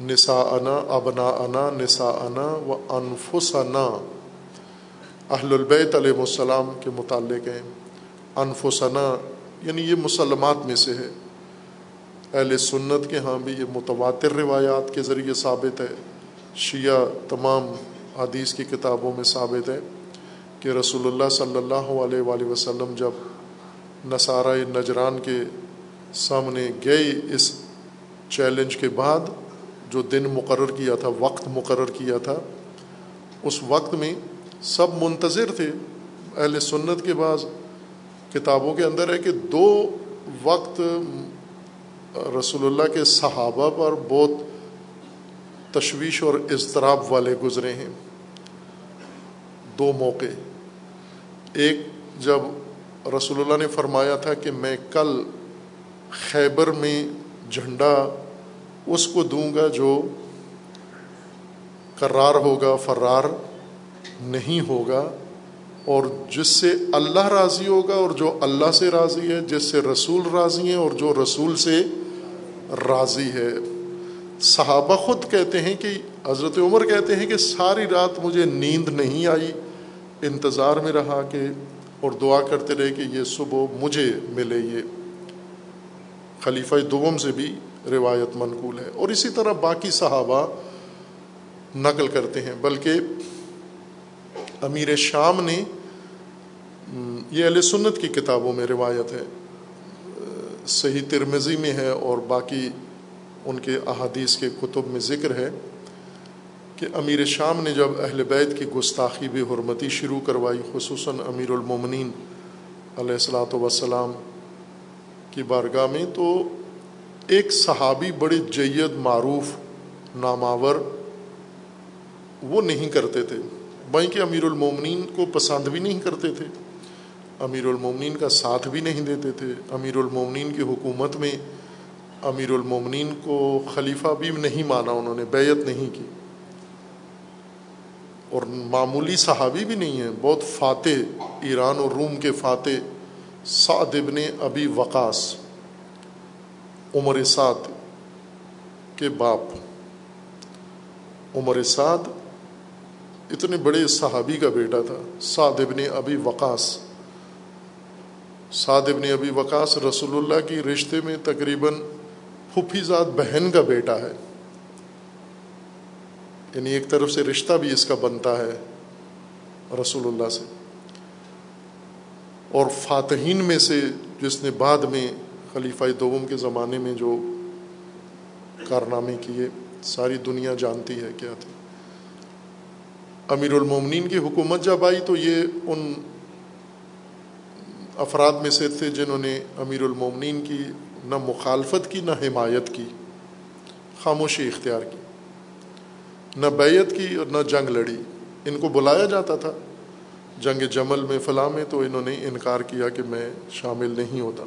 نسا انا ابنا انا نسا انا و انفس انا اہل البیت علیہ السلام کے متعلق ہیں۔ انفسنا یعنی یہ مسلمات میں سے ہے۔ اہل سنت کے ہاں بھی یہ متواتر روایات کے ذریعے ثابت ہے۔ شیعہ تمام حدیث کی کتابوں میں ثابت ہے کہ رسول اللہ صلی اللہ علیہ وآلہ وسلم جب نصارہ نجران کے سامنے گئے اس چیلنج کے بعد، جو دن مقرر کیا تھا، وقت مقرر کیا تھا، اس وقت میں سب منتظر تھے۔ اہل سنت کے بعض کتابوں کے اندر ہے کہ دو وقت رسول اللہ کے صحابہ پر بہت تشویش اور اضطراب والے گزرے ہیں۔ دو موقع۔ ایک، جب رسول اللہ نے فرمایا تھا کہ میں کل خیبر میں جھنڈا اس کو دوں گا جو قرار ہوگا، فرار نہیں ہوگا اور جس سے اللہ راضی ہوگا اور جو اللہ سے راضی ہے، جس سے رسول راضی ہیں اور جو رسول سے راضی ہے۔ صحابہ خود کہتے ہیں کہ، حضرت عمر کہتے ہیں کہ ساری رات مجھے نیند نہیں آئی، انتظار میں رہا کہ، اور دعا کرتے رہے کہ یہ صبح مجھے ملے یہ۔ خلیفہ دوم سے بھی روایت منقول ہے۔ اور اسی طرح باقی صحابہ نقل کرتے ہیں، بلکہ امیر شام نے یہ علیہ سنت کی کتابوں میں روایت ہے۔ صحیح ترمزی میں ہے اور باقی ان کے احادیث کے کتب میں ذکر ہے کہ امیر شام نے جب اہل بیت کی گستاخی بے حرمتی شروع کروائی، خصوصاً امیر المومنین علیہ السلاۃ وسلام کی بارگاہ میں، تو ایک صحابی بڑے جید، معروف ناماور وہ نہیں کرتے تھے۔ بائیں کہ امیر المومنین کو پسند بھی نہیں کرتے تھے۔ امیر المومنین کا ساتھ بھی نہیں دیتے تھے۔ امیر المومنین کی حکومت میں امیر المومنین کو خلیفہ بھی نہیں مانا انہوں نے، بیعت نہیں کی۔ اور معمولی صحابی بھی نہیں ہیں۔ بہت فاتح ایران اور روم کے فاتح سعد ابن ابی وقاص، عمر سعد کے باپ۔ عمر سعد اتنے بڑے صحابی کا بیٹا تھا، سعد ابن ابی وقاص۔ سعد ابن ابی وقاص رسول اللہ کی رشتے میں تقریباً پھپھی زاد بہن کا بیٹا ہے۔ یعنی ایک طرف سے رشتہ بھی اس کا بنتا ہے رسول اللہ سے۔ اور فاتحین میں سے جس نے بعد میں خلیفہ دوم کے زمانے میں جو کارنامے کیے، ساری دنیا جانتی ہے کیا تھے امیر المومنین کی حکومت جب آئی تو یہ ان افراد میں سے تھے جنہوں نے امیر المومنین کی نہ مخالفت کی نہ حمایت کی، خاموشی اختیار کی۔ نہ بیعت کی اور نہ جنگ لڑی۔ ان کو بلایا جاتا تھا۔ جنگ جمل میں فلاں میں تو انہوں نے انکار کیا کہ میں شامل نہیں ہوتا۔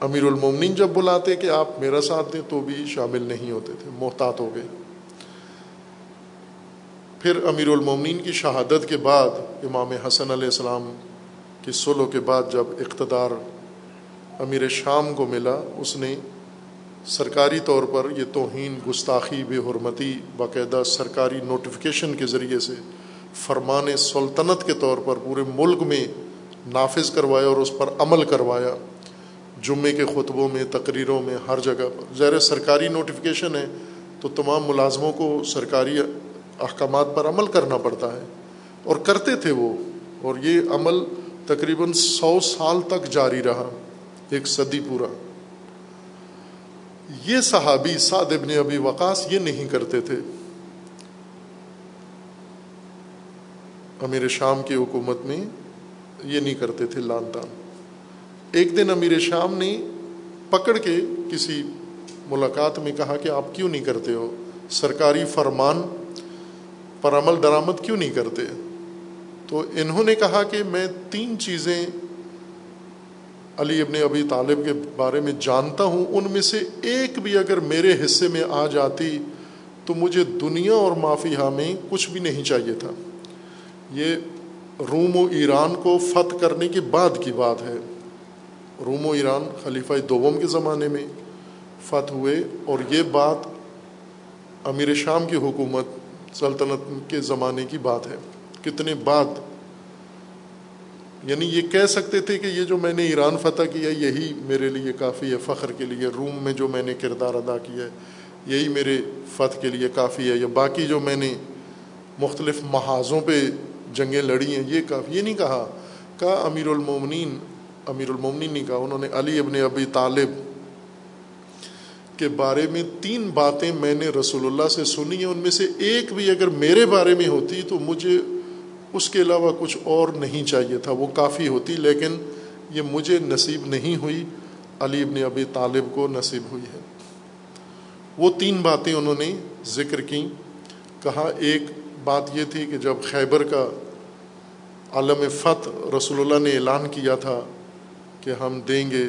امیر المومنین جب بلاتے کہ آپ میرا ساتھ دیں تو بھی شامل نہیں ہوتے تھے، محتاط ہو گئے۔ پھر امیر المومنین کی شہادت کے بعد امام حسن علیہ السلام کی سلو کے بعد جب اقتدار امیر شام کو ملا، اس نے سرکاری طور پر یہ توہین، گستاخی، بے حرمتی، باقاعدہ سرکاری نوٹیفیکیشن کے ذریعے سے فرمان سلطنت کے طور پر پورے ملک میں نافذ کروایا اور اس پر عمل کروایا۔ جمعے کے خطبوں میں، تقریروں میں، ہر جگہ پر۔ زیر سرکاری نوٹیفیکیشن ہے تو تمام ملازموں کو سرکاری احکامات پر عمل کرنا پڑتا ہے۔ اور کرتے تھے وہ۔ اور یہ عمل تقریباً سو سال تک جاری رہا، ایک صدی پورا۔ یہ صحابی سعد ابن ابی وقاص یہ نہیں کرتے تھے۔ امیر شام کی حکومت میں یہ نہیں کرتے تھے لان تان ایک دن امیر شام نے پکڑ کے کسی ملاقات میں کہا کہ آپ کیوں نہیں کرتے ہو؟ سرکاری فرمان پر عمل درآمد کیوں نہیں کرتے؟ تو انہوں نے کہا کہ میں تین چیزیں علی ابن ابی طالب کے بارے میں جانتا ہوں، ان میں سے ایک بھی اگر میرے حصے میں آ جاتی تو مجھے دنیا اور معافیہ میں کچھ بھی نہیں چاہیے تھا۔ یہ روم و ایران کو فتح کرنے کے بعد کی بات ہے۔ روم و ایران خلیفہ دوم کے زمانے میں فتح ہوئے اور یہ بات امیر شام کی حکومت سلطنت کے زمانے کی بات ہے۔ کتنے بعد یعنی یہ کہہ سکتے تھے کہ یہ جو میں نے ایران فتح کیا، یہی میرے لیے کافی ہے، فخر کے لیے، روم میں جو میں نے کردار ادا کیا ہے، یہی میرے فتح کے لیے کافی ہے، یا باقی جو میں نے مختلف محاذوں پہ جنگیں لڑی ہیں، یہ کافی، یہ نہیں کہا کہا امیر المومنین امیر المومنین نہیں کہا، انہوں نے علی ابن ابی طالب کے بارے میں تین باتیں میں نے رسول اللہ سے سنی ہیں، ان میں سے ایک بھی اگر میرے بارے میں ہوتی تو مجھے اس کے علاوہ کچھ اور نہیں چاہیے تھا، وہ کافی ہوتی، لیکن یہ مجھے نصیب نہیں ہوئی۔ علی ابن ابی طالب کو نصیب ہوئی ہے۔ وہ تین باتیں انہوں نے ذکر کی کہا، ایک بات یہ تھی کہ جب خیبر کا عالم فتح رسول اللہ نے اعلان کیا تھا کہ ہم دیں گے،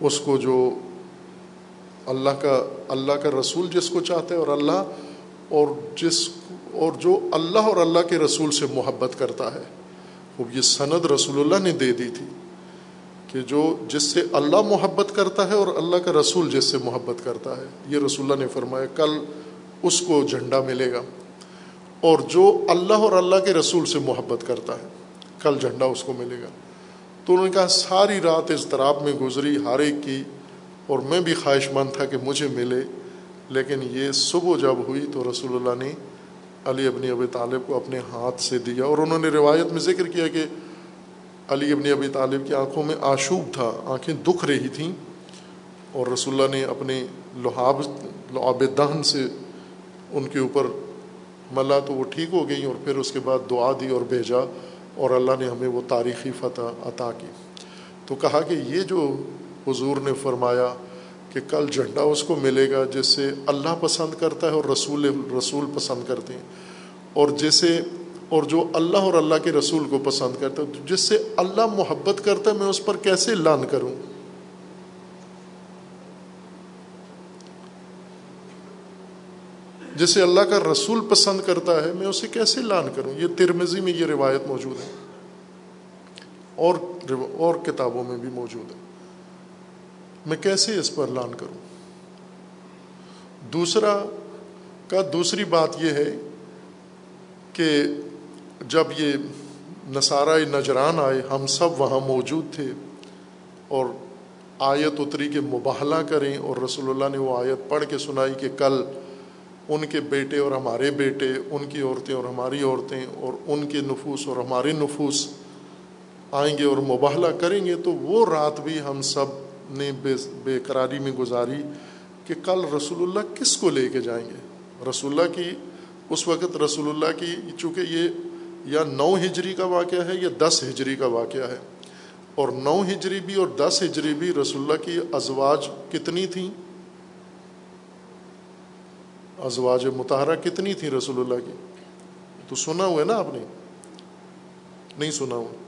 اس کو جو اللہ کا اللہ کا رسول جس کو چاہتا ہے اور اللہ اور جس اور جو اللہ اور اللہ کے رسول سے محبت کرتا ہے وہ یہ سند رسول اللہ نے دے دی تھی کہ جو جس سے اللہ محبت کرتا ہے اور اللہ کا رسول جس سے محبت کرتا ہے۔ یہ رسول اللہ نے فرمایا، کل اس کو جھنڈا ملے گا۔ اور جو اللہ اور اللہ کے رسول سے محبت کرتا ہے، کل جھنڈا اس کو ملے گا۔ تو انہوں نے کہا، ساری رات اضطراب میں گزری، ہر ایک کی۔ اور میں بھی خواہش مند تھا کہ مجھے ملے، لیکن یہ صبح جب ہوئی تو رسول اللہ نے علی ابن ابی طالب کو اپنے ہاتھ سے دیا اور انہوں نے روایت میں ذکر کیا کہ علی ابن ابی طالب کی آنکھوں میں آشوب تھا، آنکھیں دکھ رہی تھیں اور رسول اللہ نے اپنے لحاب لعاب دہن سے ان کے اوپر ملا تو وہ ٹھیک ہو گئیں اور پھر اس کے بعد دعا دی اور بھیجا اور اللہ نے ہمیں وہ تاریخی فتح عطا کی۔ تو کہا کہ یہ جو حضور نے فرمایا کہ کل جھنڈا اس کو ملے گا جس سے اللہ پسند کرتا ہے اور رسول رسول پسند کرتے ہیں۔ اور جیسے اور جو اللہ اور اللہ کے رسول کو پسند کرتا ہے، جس سے اللہ محبت کرتا ہے، میں اس پر کیسے لان کروں؟ جسے اللہ کا رسول پسند کرتا ہے، میں اسے کیسے لان کروں؟ یہ ترمزی میں یہ روایت موجود ہے۔ اور اور کتابوں میں بھی موجود ہے۔ میں کیسے اس پر لان کروں؟ دوسرا کا دوسری بات یہ ہے کہ جب یہ نصارہ نجران آئے، ہم سب وہاں موجود تھے اور آیت اتری کے مباہلہ کریں اور رسول اللہ نے وہ آیت پڑھ کے سنائی کہ کل ان کے بیٹے اور ہمارے بیٹے، ان کی عورتیں اور ہماری عورتیں اور ان کے نفوس اور ہمارے نفوس آئیں گے اور مباہلہ کریں گے، تو وہ رات بھی ہم سب نے بے بے قراری میں گزاری کہ کل رسول اللہ کس کو لے کے جائیں گے؟ رسول اللہ کی، اس وقت رسول اللہ کی، چونکہ یہ یا نو ہجری کا واقعہ ہے یا دس ہجری کا واقعہ ہے۔ اور نو ہجری بھی اور دس ہجری بھی رسول اللہ کی ازواج کتنی تھیں ازواج متحرہ کتنی تھیں رسول اللہ کی؟ تو سنا ہوا ہے نا آپ نے؟ نہیں سنا ہوا۔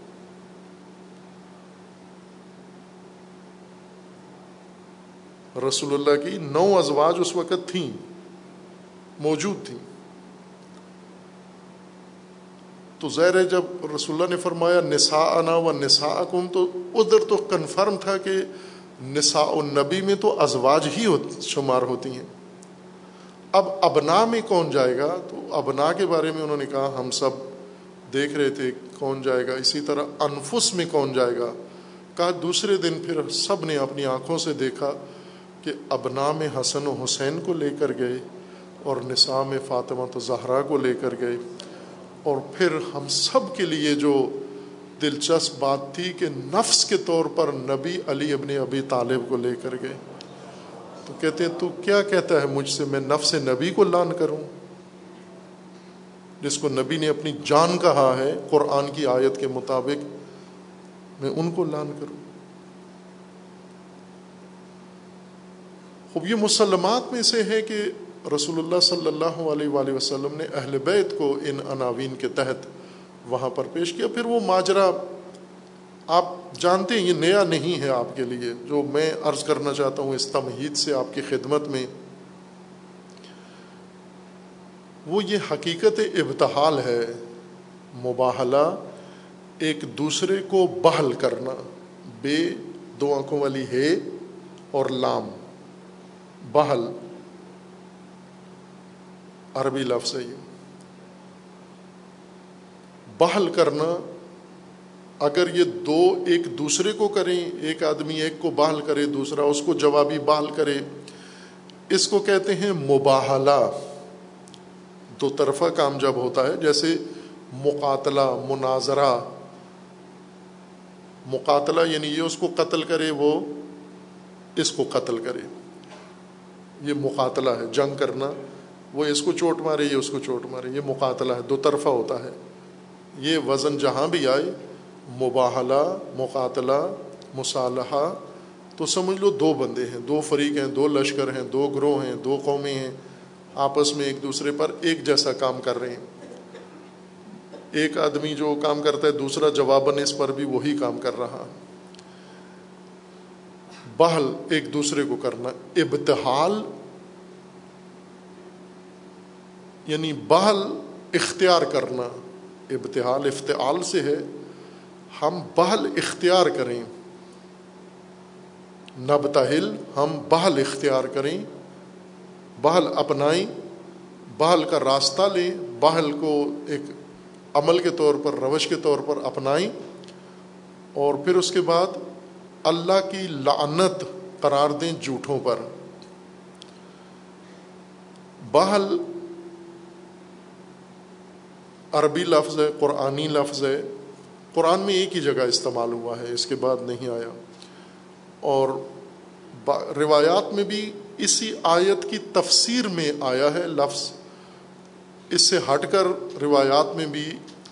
رسول اللہ کی نو ازواج اس وقت تھیں، موجود تھیں۔ تو زہر ہے جب رسول اللہ نے فرمایا نسا انا و نسا کم تو ادھر تو کنفرم تھا کہ نسا النبی میں تو ازواج ہی شمار ہوتی ہیں۔ اب ابنا میں کون جائے گا؟ تو ابنا کے بارے میں انہوں نے کہا، ہم سب دیکھ رہے تھے کون جائے گا۔ اسی طرح انفس میں کون جائے گا؟ کہا، دوسرے دن پھر سب نے اپنی آنکھوں سے دیکھا کہ ابنا میں حسن و حسین کو لے کر گئے اور نساء میں فاطمہ تو زہرا کو لے کر گئے اور پھر ہم سب کے لیے جو دلچسپ بات تھی کہ نفس کے طور پر نبی علی ابن ابی طالب کو لے کر گئے۔ تو کہتے ہیں، تو کیا کہتا ہے مجھ سے، میں نفس نبی کو لان کروں؟ جس کو نبی نے اپنی جان کہا ہے، قرآن کی آیت کے مطابق میں ان کو لان کروں۔ خوب یہ مسلمات میں سے ہے کہ رسول اللہ صلی اللہ علیہ وآلہ وسلم نے اہل بیت کو ان عناوین کے تحت وہاں پر پیش کیا۔ پھر وہ ماجرا، آپ جانتے ہیں یہ نیا نہیں ہے آپ کے لیے، جو میں عرض کرنا چاہتا ہوں اس تمہید سے آپ کی خدمت میں، وہ یہ حقیقت ابتحال ہے مباحلہ ایک دوسرے کو بحل کرنا، بے دو آنکھوں والی ہے اور لام۔ بحل عربی لفظ ہے یہ۔ بحل کرنا، اگر یہ دو ایک دوسرے کو کریں، ایک آدمی ایک کو بحل کرے، دوسرا اس کو جوابی بحل کرے، اس کو کہتے ہیں مباحلہ۔ دو طرفہ کام جب ہوتا ہے، جیسے مقاتلہ، مناظرہ۔ مقاتلہ یعنی یہ اس کو قتل کرے، وہ اس کو قتل کرے۔ یہ مقاتلہ ہے، جنگ کرنا، وہ اس کو چوٹ مارے، یہ اس کو چوٹ مارے، یہ مقاتلہ ہے، دو طرفہ ہوتا ہے۔ یہ وزن جہاں بھی آئے مباحلہ مقاتلہ، مصالحہ، تو سمجھ لو دو بندے ہیں، دو فریق ہیں، دو لشکر ہیں، دو گروہ ہیں، دو قومیں ہیں، آپس میں ایک دوسرے پر ایک جیسا کام کر رہے ہیں۔ ایک آدمی جو کام کرتا ہے، دوسرا جواباً اس پر بھی وہی کام کر رہا۔ بہل ایک دوسرے کو کرنا، ابتحال یعنی بہل اختیار کرنا، ابتحال افتعال سے ہے۔ ہم بہل اختیار کریں نبتہل ہم بہل اختیار کریں بہل اپنائیں بہل کا راستہ لیں بہل کو ایک عمل کے طور پر، روش کے طور پر اپنائیں، اور پھر اس کے بعد اللہ کی لعنت قرار دیں جھوٹوں پر۔ بہل عربی لفظ ہے، قرآنی لفظ ہے۔ قرآن میں ایک ہی جگہ استعمال ہوا ہے، اس کے بعد نہیں آیا۔ اور روایات میں بھی اسی آیت کی تفسیر میں آیا ہے لفظ۔ اس سے ہٹ کر روایات میں بھی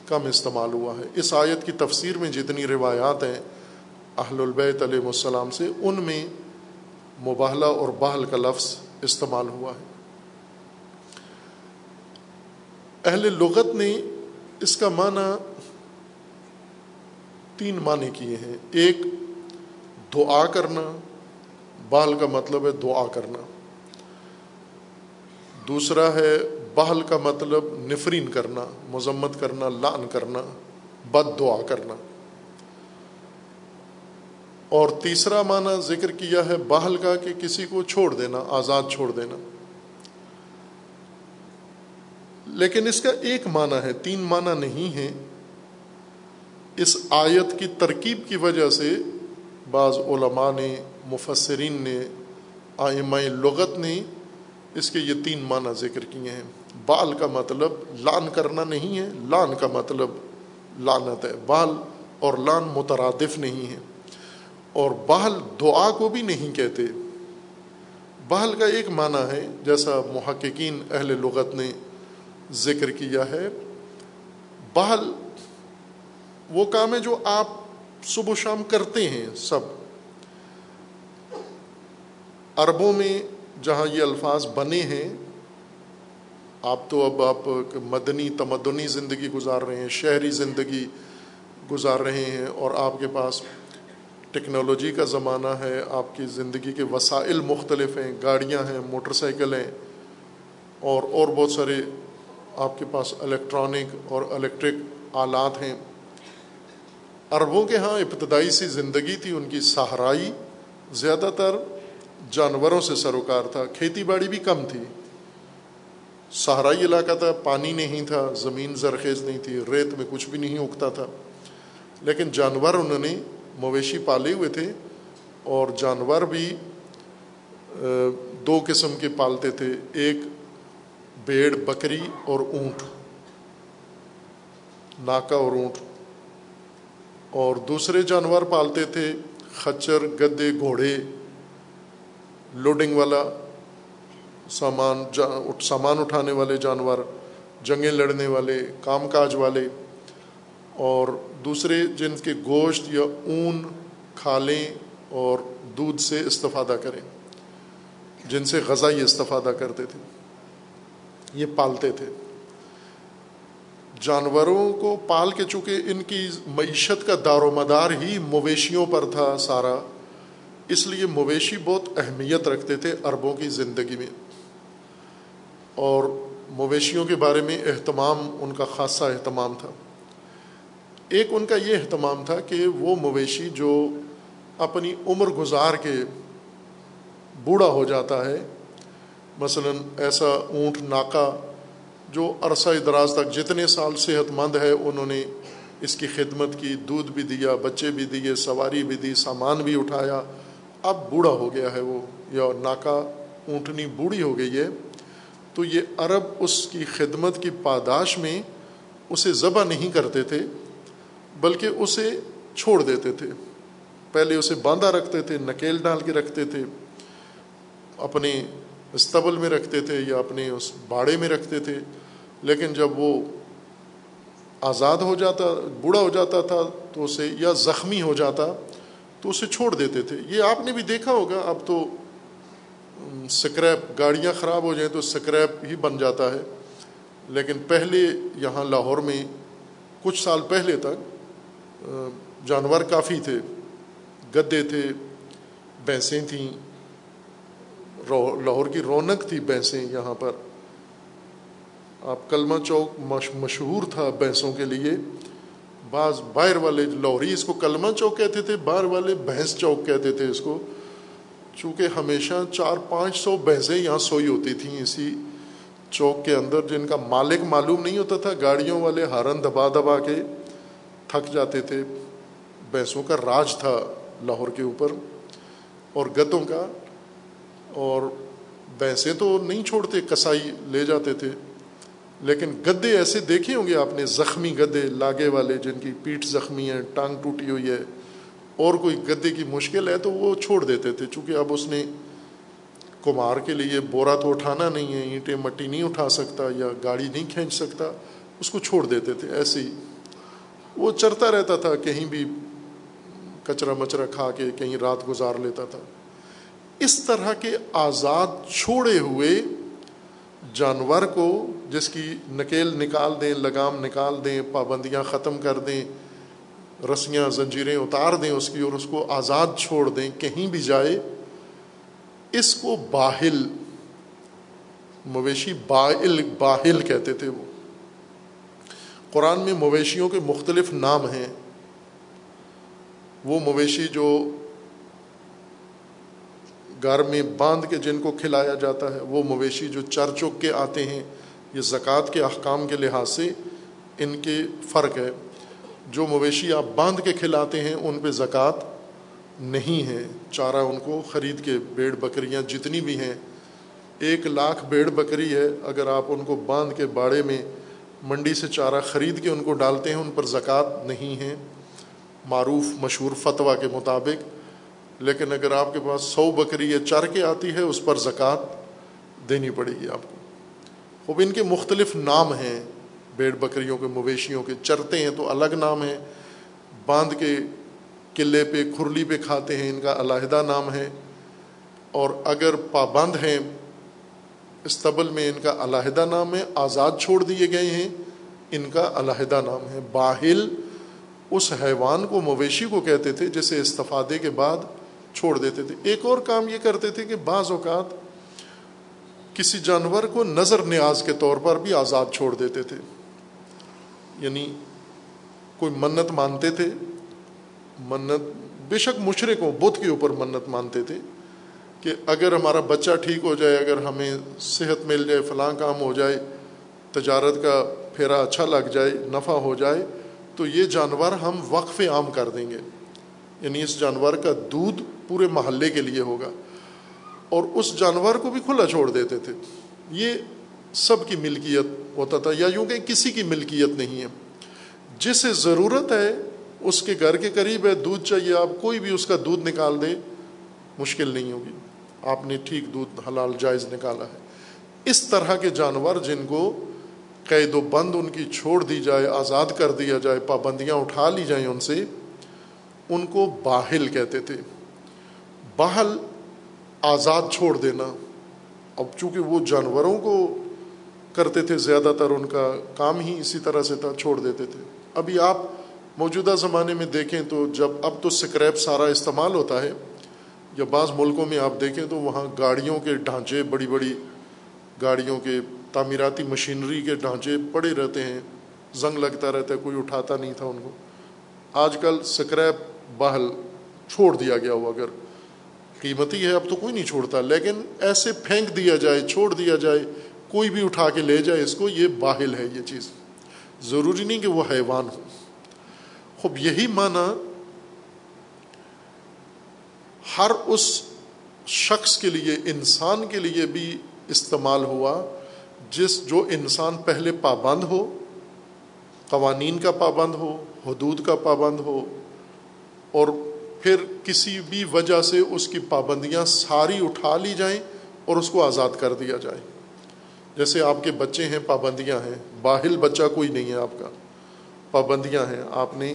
کم استعمال ہوا ہے۔ اس آیت کی تفسیر میں جتنی روایات ہیں اہل البیت علیہ السلام سے ان میں مباہلہ اور باہل کا لفظ استعمال ہوا ہے۔ اہل لغت نے اس کا معنی تین معنی کیے ہیں۔ ایک، دعا کرنا۔ بال کا مطلب ہے دعا کرنا۔ دوسرا ہے بہل کا مطلب نفرین کرنا، مذمت کرنا لان کرنا، بد دعا کرنا۔ اور تیسرا معنی ذکر کیا ہے بہل کا کہ کسی کو چھوڑ دینا، آزاد چھوڑ دینا۔ لیکن اس کا ایک معنی ہے، تین معنی نہیں ہے اس آیت کی ترکیب کی وجہ سے بعض علماء نے، مفسرین نے، آئمہ لغت نے اس کے یہ تین معنی ذکر کیے ہیں۔ بال کا مطلب لان کرنا نہیں ہے، لان کا مطلب لانت ہے۔ بال اور لان مترادف نہیں ہے۔ اور بال دعا کو بھی نہیں کہتے۔ بال کا ایک معنی ہے، جیسا محققین اہل لغت نے ذکر کیا ہے بال وہ کام ہے جو آپ صبح و شام کرتے ہیں سب۔ عربوں میں جہاں یہ الفاظ بنے ہیں، آپ تو اب آپ مدنی تمدنی زندگی گزار رہے ہیں، شہری زندگی گزار رہے ہیں اور آپ کے پاس ٹیکنالوجی کا زمانہ ہے، آپ کی زندگی کے وسائل مختلف ہیں، گاڑیاں ہیں، موٹر سائیکل ہیں، اور اور بہت سارے آپ کے پاس الیکٹرانک اور الیکٹرک آلات ہیں۔ عربوں کے ہاں ابتدائی سی زندگی تھی، ان کی صحرائی زیادہ تر جانوروں سے سروکار تھا، کھیتی باڑی بھی کم تھی۔ صحرائی علاقہ تھا، پانی نہیں تھا، زمین زرخیز نہیں تھی، ریت میں کچھ بھی نہیں اگتا تھا۔ لیکن جانور انہوں نے مویشی پالے ہوئے تھے اور جانور بھی دو قسم کے پالتے تھے، ایک بیڑ، بکری اور اونٹ ناکا اور اونٹ۔ اور دوسرے جانور پالتے تھے، خچر، گدے، گھوڑے، لوڈنگ والا سامان سامان اٹھانے والے جانور، جنگیں لڑنے والے، کام کاج والے۔ اور دوسرے جن کے گوشت یا اون کھالیں اور دودھ سے استفادہ کریں، جن سے غذائی استفادہ کرتے تھے، یہ پالتے تھے۔ جانوروں کو پال کے چونکہ ان کی معیشت کا دار و مدار ہی مویشیوں پر تھا سارا، اس لیے مویشی بہت اہمیت رکھتے تھے عربوں کی زندگی میں۔ اور مویشیوں کے بارے میں اہتمام، ان کا خاصہ اہتمام تھا۔ ایک ان کا یہ اہتمام تھا کہ وہ مویشی جو اپنی عمر گزار کے بوڑھا ہو جاتا ہے، مثلا ایسا اونٹ، ناکا، جو عرصہ دراز تک جتنے سال صحت مند ہے، انہوں نے اس کی خدمت کی، دودھ بھی دیا، بچے بھی دیے، سواری بھی دی، سامان بھی اٹھایا۔ اب بوڑھا ہو گیا ہے وہ، یا ناکا اونٹنی بوڑھی ہو گئی ہے۔ تو یہ عرب اس کی خدمت کی پاداش میں اسے ذبح نہیں کرتے تھے۔ بلکہ اسے چھوڑ دیتے تھے۔ پہلے اسے باندھا رکھتے تھے، نکیل ڈال کے رکھتے تھے اپنے استبل میں رکھتے تھے یا اپنے اس باڑے میں رکھتے تھے۔ لیکن جب وہ آزاد ہو جاتا، بوڑھا ہو جاتا تھا، تو اسے یا زخمی ہو جاتا تو اسے چھوڑ دیتے تھے۔ یہ آپ نے بھی دیکھا ہوگا، اب تو سکریپ گاڑیاں خراب ہو جائیں تو سکریپ ہی بن جاتا ہے۔ لیکن پہلے یہاں لاہور میں کچھ سال پہلے تک جانور کافی تھے، گدے تھے، بھینسیں تھیں۔ لاہور کی رونق تھی بھینسیں یہاں پر۔ آپ کلمہ چوک مشہور تھا بھینسوں کے لیے۔ بعض باہر والے لاہوری اس کو کلمہ چوک کہتے تھے، باہر والے بھینس چوک کہتے تھے اس کو۔ چونکہ ہمیشہ چار پانچ سو بھینسیں یہاں سوئی ہوتی تھیں اسی چوک کے اندر، جن کا مالک معلوم نہیں ہوتا تھا، گاڑیوں والے ہارن دبا دبا کے۔ تھک جاتے تھے۔ بھینسوں کا راج تھا لاہور کے اوپر اور گدوں کا۔ اور بھینسیں تو نہیں چھوڑتے، کسائی لے جاتے تھے۔ لیکن گدے ایسے دیکھے ہوں گے آپ نے، زخمی گدے، لاگے والے جن کی پیٹھ زخمی ہے ٹانگ ٹوٹی ہوئی ہے۔ اور کوئی گدے کی مشکل ہے تو وہ چھوڑ دیتے تھے۔ چونکہ اب اس نے کمار کے لیے بورا تو اٹھانا نہیں ہے، اینٹیں مٹی نہیں اٹھا سکتا یا گاڑی نہیں کھینچ سکتا، اس کو چھوڑ دیتے تھے۔ ایسے ہی وہ چرتا رہتا تھا، کہیں بھی کچرا مچرا کھا کے، کہیں رات گزار لیتا تھا۔ اس طرح کے آزاد چھوڑے ہوئے جانور کو جس کی نکیل نکال دیں، لگام نکال دیں، پابندیاں ختم کر دیں، رسیاں، زنجیریں اتار دیں اس کی اور اس کو آزاد چھوڑ دیں، کہیں بھی جائے، اس کو باہل، مویشی باہل باہل کہتے تھے وہ۔ قرآن میں مویشیوں کے مختلف نام ہیں۔ وہ مویشی جو گھر میں باندھ کے جن کو کھلایا جاتا ہے، وہ مویشی جو چر چک کے آتے ہیں، یہ زکوٰۃ کے احکام کے لحاظ سے ان کے فرق ہے۔ جو مویشی آپ باندھ کے کھلاتے ہیں، ان پہ زکوٰۃ نہیں ہے۔ چارہ ان کو خرید کے، بیڑ بکریاں جتنی بھی ہیں۔ ایک لاکھ بیڑ بکری ہے، اگر آپ ان کو باندھ کے باڑے میں منڈی سے چارہ خرید کے ان کو ڈالتے ہیں، ان پر زکوٰۃ نہیں ہے۔ معروف، مشہور فتویٰ کے مطابق۔ لیکن اگر آپ کے پاس سو بکری یا چر کے آتی ہے، اس پر زکوٰۃ دینی پڑے گی آپ کو۔ خوب، ان کے مختلف نام ہیں۔ بیڑ بکریوں کے، مویشیوں کے چرتے ہیں تو الگ نام ہے باندھ کے قلعے پہ، کھرلی پہ کھاتے ہیں، ان کا علیحدہ نام ہے۔ اور اگر پابند ہیں استبل میں ان کا علیحدہ نام ہے، آزاد چھوڑ دیے گئے ہیں۔ ان کا علیحدہ نام ہے باہل۔ اس حیوان کو مویشی کو کہتے تھے، جسے استفادے کے بعد چھوڑ دیتے تھے۔ ایک اور کام یہ کرتے تھے کہ بعض اوقات کسی جانور کو نظر نیاز کے طور پر بھی آزاد چھوڑ دیتے تھے۔ یعنی کوئی منت مانتے تھے، منت بے شک مشرقوں بدھ کے اوپر منت مانتے تھے۔ کہ اگر ہمارا بچہ ٹھیک ہو جائے، اگر ہمیں صحت مل جائے، فلاں کام ہو جائے، تجارت کا پھیرا اچھا لگ جائے، نفع ہو جائے، تو یہ جانور ہم وقف عام کر دیں گے۔ یعنی اس جانور کا دودھ پورے محلے کے لیے ہوگا۔ اور اس جانور کو بھی کھلا چھوڑ دیتے تھے۔ یہ سب کی ملکیت ہوتا تھا، یا یوں کہ کسی کی ملکیت نہیں ہے۔ جسے ضرورت ہے، اس کے گھر کے قریب ہے، دودھ چاہیے، آپ کوئی بھی اس کا دودھ نکال دے مشکل نہیں ہوگی۔ آپ نے ٹھیک دودھ حلال جائز نکالا ہے۔ اس طرح کے جانور جن کو قید و بند ان کی چھوڑ دی جائے، آزاد کر دیا جائے، پابندیاں اٹھا لی جائیں ان سے، ان کو باہل کہتے تھے۔ باہل آزاد چھوڑ دینا۔ اب چونکہ وہ جانوروں کو کرتے تھے، زیادہ تر ان کا کام ہی اسی طرح سے تھا، چھوڑ دیتے تھے۔ ابھی آپ موجودہ زمانے میں دیکھیں تو جب، اب تو سکریپ سارا استعمال ہوتا ہے۔ یا بعض ملکوں میں آپ دیکھیں تو وہاں گاڑیوں کے ڈھانچے بڑی بڑی گاڑیوں کے تعمیراتی مشینری کے ڈھانچے پڑے رہتے ہیں، زنگ لگتا رہتا ہے، کوئی اٹھاتا نہیں تھا ان کو۔ آج کل سکریپ بہل چھوڑ دیا گیا ہو اگر قیمتی ہے، اب تو کوئی نہیں چھوڑتا۔ لیکن ایسے پھینک دیا جائے، چھوڑ دیا جائے، کوئی بھی اٹھا کے لے جائے، اس کو یہ باہل ہے، یہ چیز۔ ضروری نہیں کہ وہ حیوان ہو۔ خوب یہی معنی ہر اس شخص کے لیے، انسان کے لیے بھی استعمال ہوا، جس جو انسان پہلے پابند ہو، قوانین کا پابند ہو، حدود کا پابند ہو، اور پھر کسی بھی وجہ سے اس کی پابندیاں ساری اٹھا لی جائیں اور اس کو آزاد کر دیا جائے۔ جیسے آپ کے بچے ہیں، پابندیاں ہیں، باہل بچہ کوئی نہیں ہے آپ کا۔ پابندیاں ہیں، آپ نے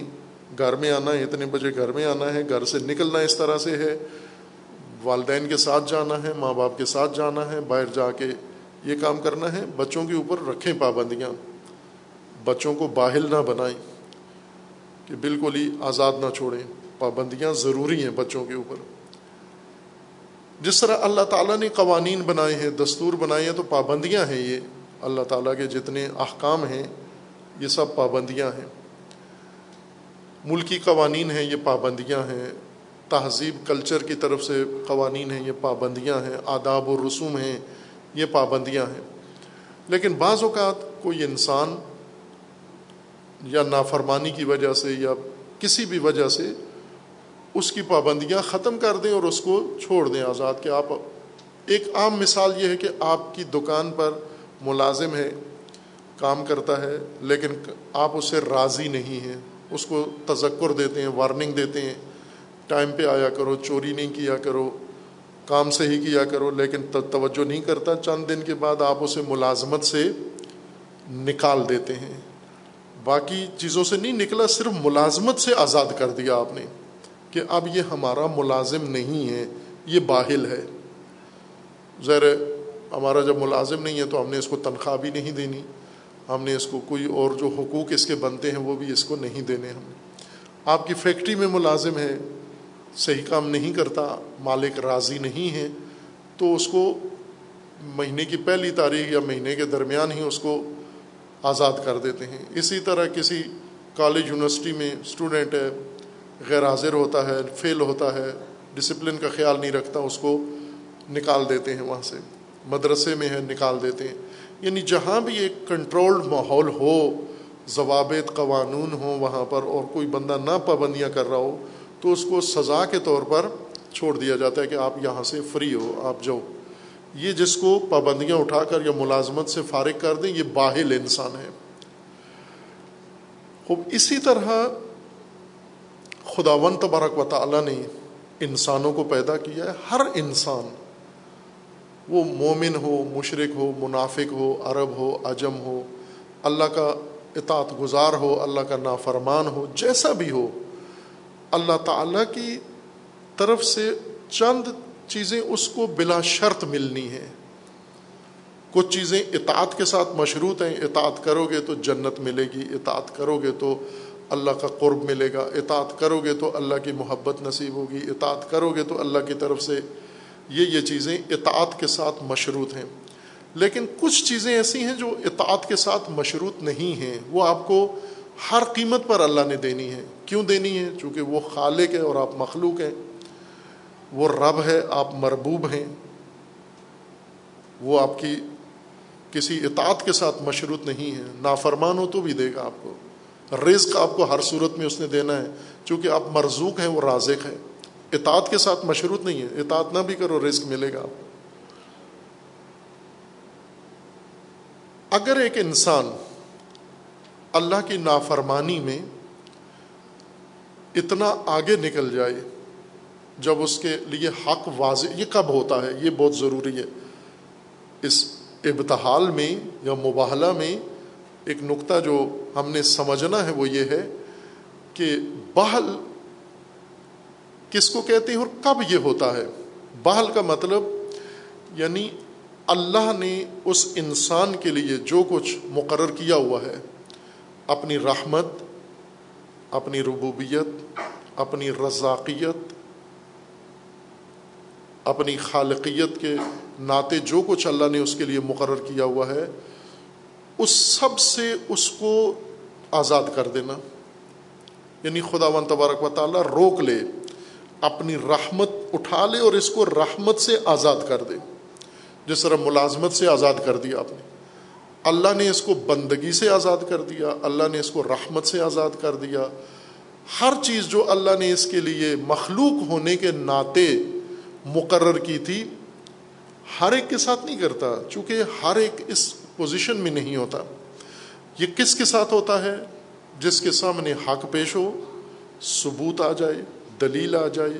گھر میں آنا ہے، اتنے بجے گھر میں آنا ہے، گھر سے نکلنا اس طرح سے ہے۔ والدین کے ساتھ جانا ہے، ماں باپ کے ساتھ جانا ہے، باہر جا کے یہ کام کرنا ہے۔ بچوں کے اوپر رکھیں پابندیاں۔ بچوں کو باہل نہ بنائیں، کہ بالکل ہی آزاد نہ چھوڑیں۔ پابندیاں ضروری ہیں بچوں کے اوپر۔ جس طرح اللہ تعالیٰ نے قوانین بنائے ہیں، دستور بنائے ہیں، تو پابندیاں ہیں یہ۔ اللہ تعالیٰ کے جتنے احکام ہیں، یہ سب پابندیاں ہیں۔ ملکی قوانین ہیں، یہ پابندیاں ہیں۔ تہذیب کلچر کی طرف سے قوانین ہیں، یہ پابندیاں ہیں۔ آداب و رسوم ہیں، یہ پابندیاں ہیں۔ لیکن بعض اوقات کوئی انسان یا نافرمانی کی وجہ سے یا کسی بھی وجہ سے اس کی پابندیاں ختم کر دیں اور اس کو چھوڑ دیں آزاد۔ کہ آپ، ایک عام مثال یہ ہے کہ آپ کی دکان پر ملازم ہے، کام کرتا ہے، لیکن آپ اس سے راضی نہیں ہیں۔ اس کو تذکر دیتے ہیں وارننگ دیتے ہیں۔ ٹائم پہ آیا کرو، چوری نہیں کیا کرو، کام سے ہی کیا کرو، لیکن توجہ نہیں کرتا۔ چند دن کے بعد آپ اسے ملازمت سے نکال دیتے ہیں۔ باقی چیزوں سے نہیں نکلا، صرف ملازمت سے آزاد کر دیا آپ نے کہ اب یہ ہمارا ملازم نہیں ہے، یہ باہل ہے۔ ذرا ہمارا جب ملازم نہیں ہے تو ہم نے اس کو تنخواہ بھی نہیں دینی۔ ہم نے اس کو کوئی اور جو حقوق اس کے بنتے ہیں وہ بھی اس کو نہیں دینے ہم۔ آپ کی فیکٹری میں ملازم ہے، صحیح کام نہیں کرتا، مالک راضی نہیں ہے، تو اس کو مہینے کی پہلی تاریخ یا مہینے کے درمیان ہی اس کو آزاد کر دیتے ہیں۔ اسی طرح کسی کالج، یونیورسٹی میں اسٹوڈنٹ ہے، غیر حاضر ہوتا ہے، فیل ہوتا ہے، ڈسپلن کا خیال نہیں رکھتا، اس کو نکال دیتے ہیں وہاں سے۔ مدرسے میں ہے، نکال دیتے ہیں۔ یعنی جہاں بھی ایک کنٹرولڈ ماحول ہو، ضوابط قوانون ہوں وہاں پر اور کوئی بندہ نہ پابندیاں کر رہا ہو، تو اس کو سزا کے طور پر چھوڑ دیا جاتا ہے کہ آپ یہاں سے فری ہو، آپ جاؤ۔ یہ جس کو پابندیاں اٹھا کر یا ملازمت سے فارغ کر دیں، یہ باہل انسان ہے۔ خوب، اسی طرح خدا ون تبارک و تعالیٰ نے انسانوں کو پیدا کیا ہے، ہر انسان وہ مومن ہو مشرق ہو، منافق ہو، عرب ہو، عجم ہو، اللہ کا اطاعت گزار ہو، اللہ کا نافرمان ہو، جیسا بھی ہو، اللہ تعالیٰ کی طرف سے چند چیزیں اس کو بلا شرط ملنی ہیں۔ کچھ چیزیں اطاعت کے ساتھ مشروط ہیں، اطاعت کرو گے تو جنت ملے گی، اطاعت کرو گے تو اللہ کا قرب ملے گا، اطاعت کرو گے تو اللہ کی محبت نصیب ہوگی، اطاعت کرو گے تو اللہ کی طرف سے یہ یہ چیزیں اطاعت کے ساتھ مشروط ہیں۔ لیکن کچھ چیزیں ایسی ہیں جو اطاعت کے ساتھ مشروط نہیں ہیں۔ وہ آپ کو ہر قیمت پر اللہ نے دینی ہے کیوں دینی ہے چونکہ وہ خالق ہے اور آپ مخلوق ہیں۔ وہ رب ہے، آپ مربوب ہیں۔ وہ آپ کی کسی اطاعت کے ساتھ مشروط نہیں ہے نافرمان ہو تو بھی دے گا آپ کو۔ رزق آپ کو ہر صورت میں اس نے دینا ہے۔ چونکہ آپ مرزوق ہیں، وہ رازق ہے اطاعت کے ساتھ مشروط نہیں ہے۔ اطاعت نہ بھی کرو، رزق ملے گا۔ آپ کو اگر ایک انسان اللہ کی نافرمانی میں اتنا آگے نکل جائے، جب اس کے لیے حق واضح، یہ کب ہوتا ہے؟ یہ بہت ضروری ہے۔ اس ابتحال میں یا مباحلہ میں ایک نقطہ جو ہم نے سمجھنا ہے وہ یہ ہے کہ بحل کس کو کہتے ہیں اور کب یہ ہوتا ہے؟ بحل کا مطلب یعنی اللہ نے اس انسان کے لیے جو کچھ مقرر کیا ہوا ہے، اپنی رحمت، اپنی ربوبیت، اپنی رزاقیت، اپنی خالقیت کے ناطے جو کچھ اللہ نے اس کے لیے مقرر کیا ہوا ہے، اس سب سے اس کو آزاد کر دینا۔ یعنی خدا و تبارک و تعالیٰ روک لے۔ اپنی رحمت اٹھا لے اور اس کو رحمت سے آزاد کر دے۔ جس طرح ملازمت سے آزاد کر دیا آپ نے۔ اللہ نے اس کو بندگی سے آزاد کر دیا، اللہ نے اس کو رحمت سے آزاد کر دیا۔ ہر چیز جو اللہ نے اس کے لیے مخلوق ہونے کے ناطے مقرر کی تھی، ہر ایک کے ساتھ نہیں کرتا، چونکہ ہر ایک اس پوزیشن میں نہیں ہوتا۔ یہ کس کے ساتھ ہوتا ہے؟ جس کے سامنے حق پیش ہو، ثبوت آ جائے۔ دلیل آ جائے،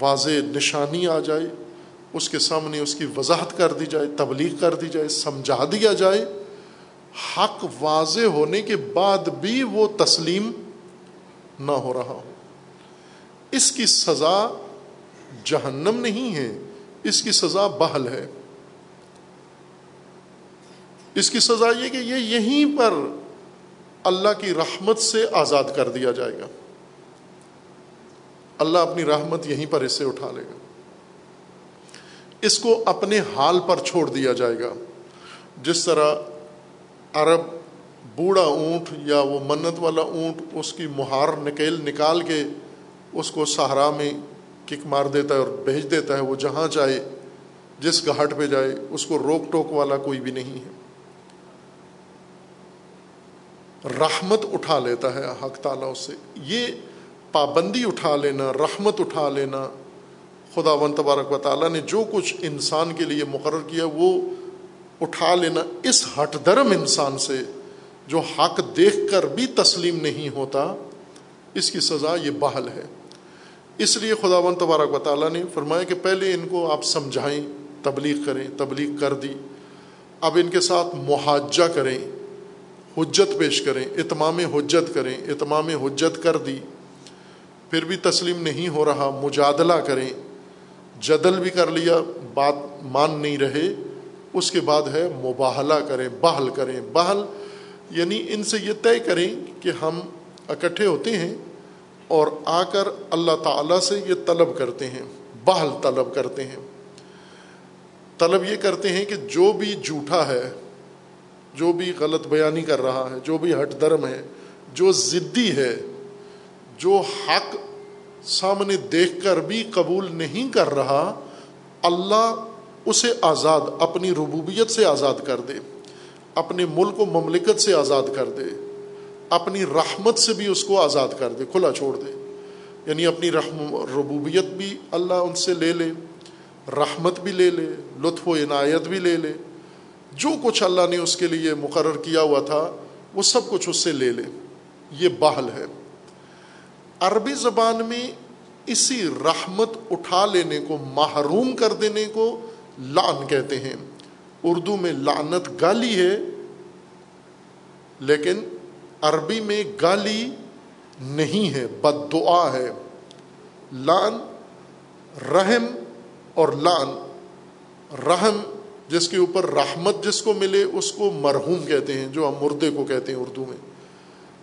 واضح نشانی آ جائے، اس کے سامنے اس کی وضاحت کر دی جائے، تبلیغ کر دی جائے، سمجھا دیا جائے۔ حق واضح ہونے کے بعد بھی وہ تسلیم نہ ہو رہا ہو۔ اس کی سزا جہنم نہیں ہے، اس کی سزا بحل ہے۔ اس کی سزا یہ کہ یہ یہیں پر اللہ کی رحمت سے آزاد کر دیا جائے گا۔ اللہ اپنی رحمت یہیں پر اسے اٹھا لے گا۔ اس کو اپنے حال پر چھوڑ دیا جائے گا۔ جس طرح عرب بوڑھا اونٹ یا وہ منت والا اونٹ اس کی مہار نکیل نکال کے اس کو سہارا میں کک مار دیتا ہے اور بھیج دیتا ہے، وہ جہاں چاہے جس گھاٹ پہ جائے، اس کو روک ٹوک والا کوئی بھی نہیں ہے۔ رحمت اٹھا لیتا ہے حق تعالیٰ اس سے۔ یہ پابندی اٹھا لینا، رحمت اٹھا لینا۔ خدا ون تبارک و تعالیٰ نے جو کچھ انسان کے لیے مقرر کیا، وہ اٹھا لینا۔ اس ہٹ درم انسان سے جو حق دیکھ کر بھی تسلیم نہیں ہوتا، اس کی سزا یہ بحل ہے۔ اس لیے خدا و تبارک و تعالیٰ نے فرمایا کہ پہلے ان کو آپ سمجھائیں، تبلیغ کریں، تبلیغ کر دی۔ اب ان کے ساتھ محاجہ کریں، حجت پیش کریں، اتمام حجت کریں، اتمام حجت کر دی۔ پھر بھی تسلیم نہیں ہو رہا، مجادلہ کریں۔ جدل بھی کر لیا، بات مان نہیں رہے۔ اس کے بعد ہے مباہلہ کریں بحل کریں۔ بحل یعنی ان سے یہ طے کریں کہ ہم اکٹھے ہوتے ہیں اور آ کر اللہ تعالیٰ سے یہ طلب کرتے ہیں بحل طلب کرتے ہیں۔ طلب یہ کرتے ہیں کہ جو بھی جھوٹا ہے، جو بھی غلط بیانی کر رہا ہے، جو بھی ہٹ درم ہے، جو ضدی ہے جو حق سامنے دیکھ کر بھی قبول نہیں کر رہا، اللہ اسے آزاد، اپنی ربوبیت سے آزاد کر دے، اپنے ملک و مملکت سے آزاد کر دے، اپنی رحمت سے بھی اس کو آزاد کر دے، کھلا چھوڑ دے۔ یعنی اپنی رحم، ربوبیت بھی اللہ ان سے لے لے، رحمت بھی لے لے، لطف و عنایت بھی لے لے۔ جو کچھ اللہ نے اس کے لیے مقرر کیا ہوا تھا، وہ سب کچھ اس سے لے لے۔ یہ باہل ہے۔ عربی زبان میں اسی رحمت اٹھا لینے کو، محروم کر دینے کو لان کہتے ہیں۔ اردو میں لانت گالی ہے، لیکن عربی میں گالی نہیں ہے، بد دعا ہے۔ لان رحم اور لان رحم، جس کے اوپر رحمت جس کو ملے، اس کو مرحوم کہتے ہیں، جو ہم مردے کو کہتے ہیں اردو میں۔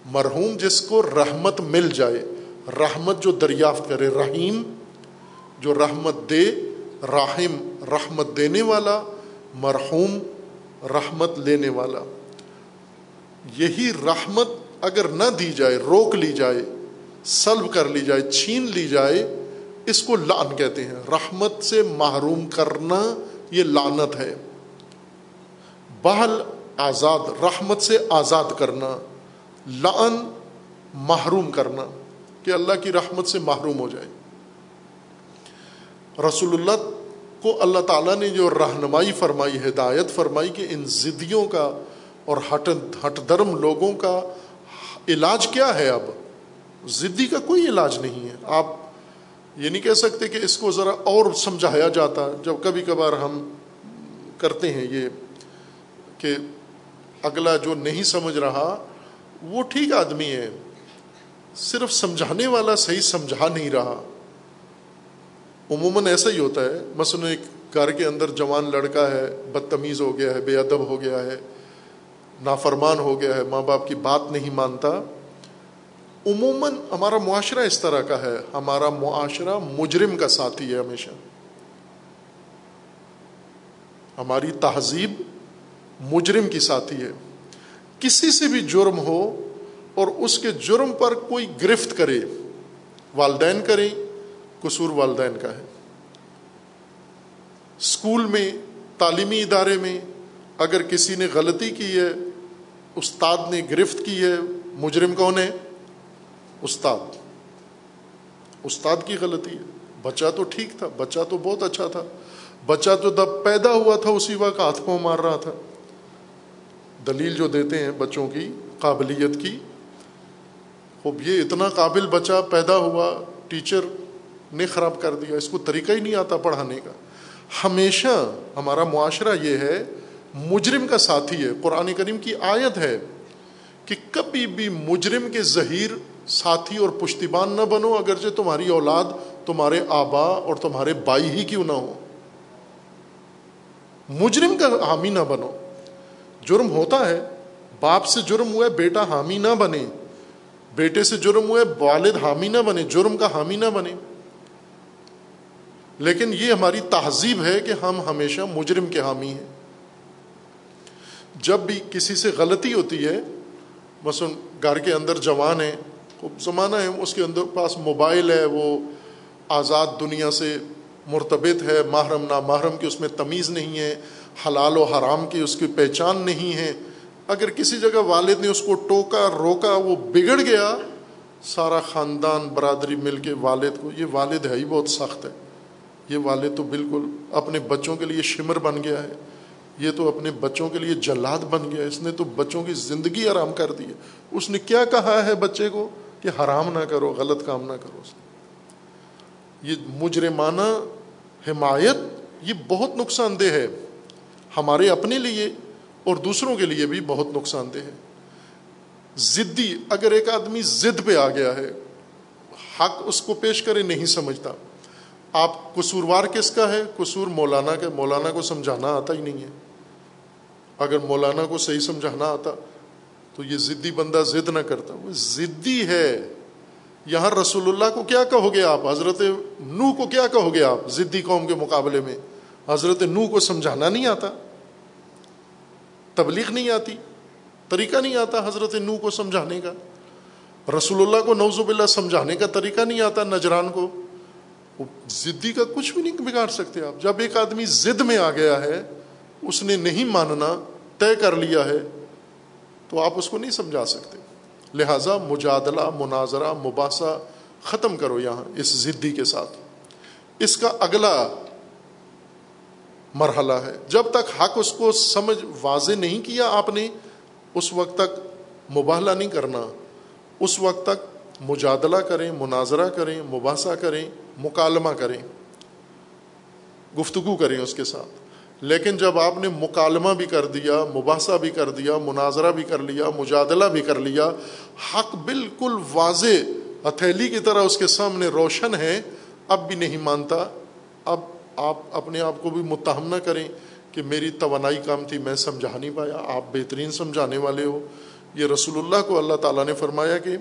مرحوم جس کو رحمت مل جائے۔ رحمت جو دریافت کرے، رحیم، جو رحمت دے، راہم، رحمت دینے والا، مرحوم، رحمت لینے والا۔ یہی رحمت اگر نہ دی جائے، روک لی جائے، سلب کر لی جائے، چھین لی جائے، اس کو لان کہتے ہیں۔ رحمت سے محروم کرنا یہ لانت ہے۔ بہل آزاد، رحمت سے آزاد کرنا لان محروم کرنا۔ کہ اللہ کی رحمت سے محروم ہو جائے رسول اللہ کو اللہ تعالیٰ نے جو رہنمائی فرمائی، ہدایت فرمائی کہ ان ضدیوں کا اور ہٹ ہٹ درم لوگوں کا علاج کیا ہے اب؟ ضدی کا کوئی علاج نہیں ہے۔ آپ یہ نہیں کہہ سکتے کہ اس کو ذرا اور سمجھایا جاتا، جب کبھی کبھار ہم کرتے ہیں یہ کہ اگلا جو نہیں سمجھ رہا، وہ ٹھیک آدمی ہے۔ صرف سمجھانے والا صحیح سمجھا نہیں رہا۔ عموماً ایسا ہی ہوتا ہے۔ مثلاً ایک گھر کے اندر جوان لڑکا ہے، بدتمیز ہو گیا ہے، بے ادب ہو گیا ہے، نافرمان ہو گیا ہے، ماں باپ کی بات نہیں مانتا۔ عموماً ہمارا معاشرہ اس طرح کا ہے۔ ہمارا معاشرہ مجرم کا ساتھی ہے ہمیشہ۔ ہماری تہذیب مجرم کی ساتھی ہے۔ کسی سے بھی جرم ہو اور اس کے جرم پر کوئی گرفت کرے، والدین کریں، قصور والدین کا ہے۔ اسکول میں، تعلیمی ادارے میں اگر کسی نے غلطی کی ہے، استاد نے گرفت کی ہے، مجرم کون ہے؟ استاد۔ استاد کی غلطی ہے۔ بچہ تو ٹھیک تھا، بچہ تو بہت اچھا تھا۔ بچہ تو جب پیدا ہوا تھا، اسی وقت ہاتھ پاؤں مار رہا تھا۔ دلیل جو دیتے ہیں بچوں کی، قابلیت کی خوب، یہ اتنا قابل بچہ پیدا ہوا ٹیچر نے خراب کر دیا، اس کو طریقہ ہی نہیں آتا پڑھانے کا۔ ہمیشہ ہمارا معاشرہ یہ ہے، مجرم کا ساتھی ہے۔ قرآن کریم کی آیت ہے کہ کبھی بھی مجرم کے ظہیر ساتھی اور پشتیبان نہ بنو، اگرچہ تمہاری اولاد تمہارے آبا اور تمہارے بائی ہی کیوں نہ ہو مجرم کا حامی نہ بنو۔ جرم ہوتا ہے، باپ سے جرم ہوا ہے، بیٹا حامی نہ بنے۔ بیٹے سے جرم ہوا ہے والد حامی نہ بنے، جرم کا حامی نہ بنے۔ لیکن یہ ہماری تہذیب ہے کہ ہم ہمیشہ مجرم کے حامی ہیں۔ جب بھی کسی سے غلطی ہوتی ہے، مثلاً گھر کے اندر جوان ہے زمانہ ہے، اس کے اندر پاس موبائل ہے، وہ آزاد دنیا سے مرتبط ہے، محرم نہ محرم کی اس میں تمیز نہیں ہے، حلال و حرام کی اس کی پہچان نہیں ہے۔ اگر کسی جگہ والد نے اس کو ٹوکا، روکا، وہ بگڑ گیا، سارا خاندان، برادری مل کے والد کو، یہ والد ہے ہی بہت سخت ہے۔ یہ والد تو بالکل اپنے بچوں کے لیے شمر بن گیا ہے۔ یہ تو اپنے بچوں کے لیے جلاد بن گیا اس نے تو بچوں کی زندگی آرام کر دی ہے۔ اس نے کیا کہا ہے بچے کو؟ کہ حرام نہ کرو، غلط کام نہ کرو اس نے۔ یہ مجرمانہ حمایت، یہ بہت نقصان دہ ہے۔ ہمارے اپنے لیے اور دوسروں کے لیے بھی بہت نقصان دہ ہے۔ ضدی اگر ایک آدمی ضد پہ آ گیا ہے، حق اس کو پیش کرے، نہیں سمجھتا۔ آپ قصوروار کس کا ہے؟ قصور مولانا کا مولانا کو سمجھانا آتا ہی نہیں ہے۔ اگر مولانا کو صحیح سمجھانا آتا، تو یہ ضدی بندہ ضد نہ کرتا۔ وہ ضدی ہے۔ یہاں رسول اللہ کو کیا کہو گے آپ؟ حضرت نو کو کیا کہو گے آپ؟ ضدی قوم کے مقابلے میں۔ حضرت نو کو سمجھانا نہیں آتا۔ تبلیغ نہیں آتی، طریقہ نہیں آتا حضرت نو کو سمجھانے کا، رسول اللہ کو نوزب اللہ سمجھانے کا طریقہ نہیں آتا، نجران کو ضدی کا کچھ بھی نہیں بگاڑ سکتے آپ۔ جب ایک آدمی ضد میں آ گیا ہے، اس نے نہیں ماننا، طے کر لیا ہے، تو آپ اس کو نہیں سمجھا سکتے۔ لہذا مجادلہ، مناظرہ، مباحثہ ختم کرو یہاں اس ضدی کے ساتھ۔ اس کا اگلا مرحلہ ہے۔ جب تک حق اس کو سمجھ واضح نہیں کیا آپ نے، اس وقت تک مباہلہ نہیں کرنا۔ اس وقت تک مجادلہ کریں، مناظرہ کریں، مباحثہ کریں، مکالمہ کریں۔ گفتگو کریں اس کے ساتھ۔ لیکن جب آپ نے مکالمہ بھی کر دیا، مباحثہ بھی کر دیا، مناظرہ بھی کر لیا، مجادلہ بھی کر لیا، حق بالکل واضح، ہتھیلی کی طرح اس کے سامنے روشن ہے، اب بھی نہیں مانتا، اب آپ اپنے آپ کو بھی متہم نہ کریں کہ میری توانائی کام تھی، میں سمجھا نہیں پایا، آپ بہترین سمجھانے والے ہو۔ یہ رسول اللہ کو اللہ تعالیٰ نے فرمایا کہ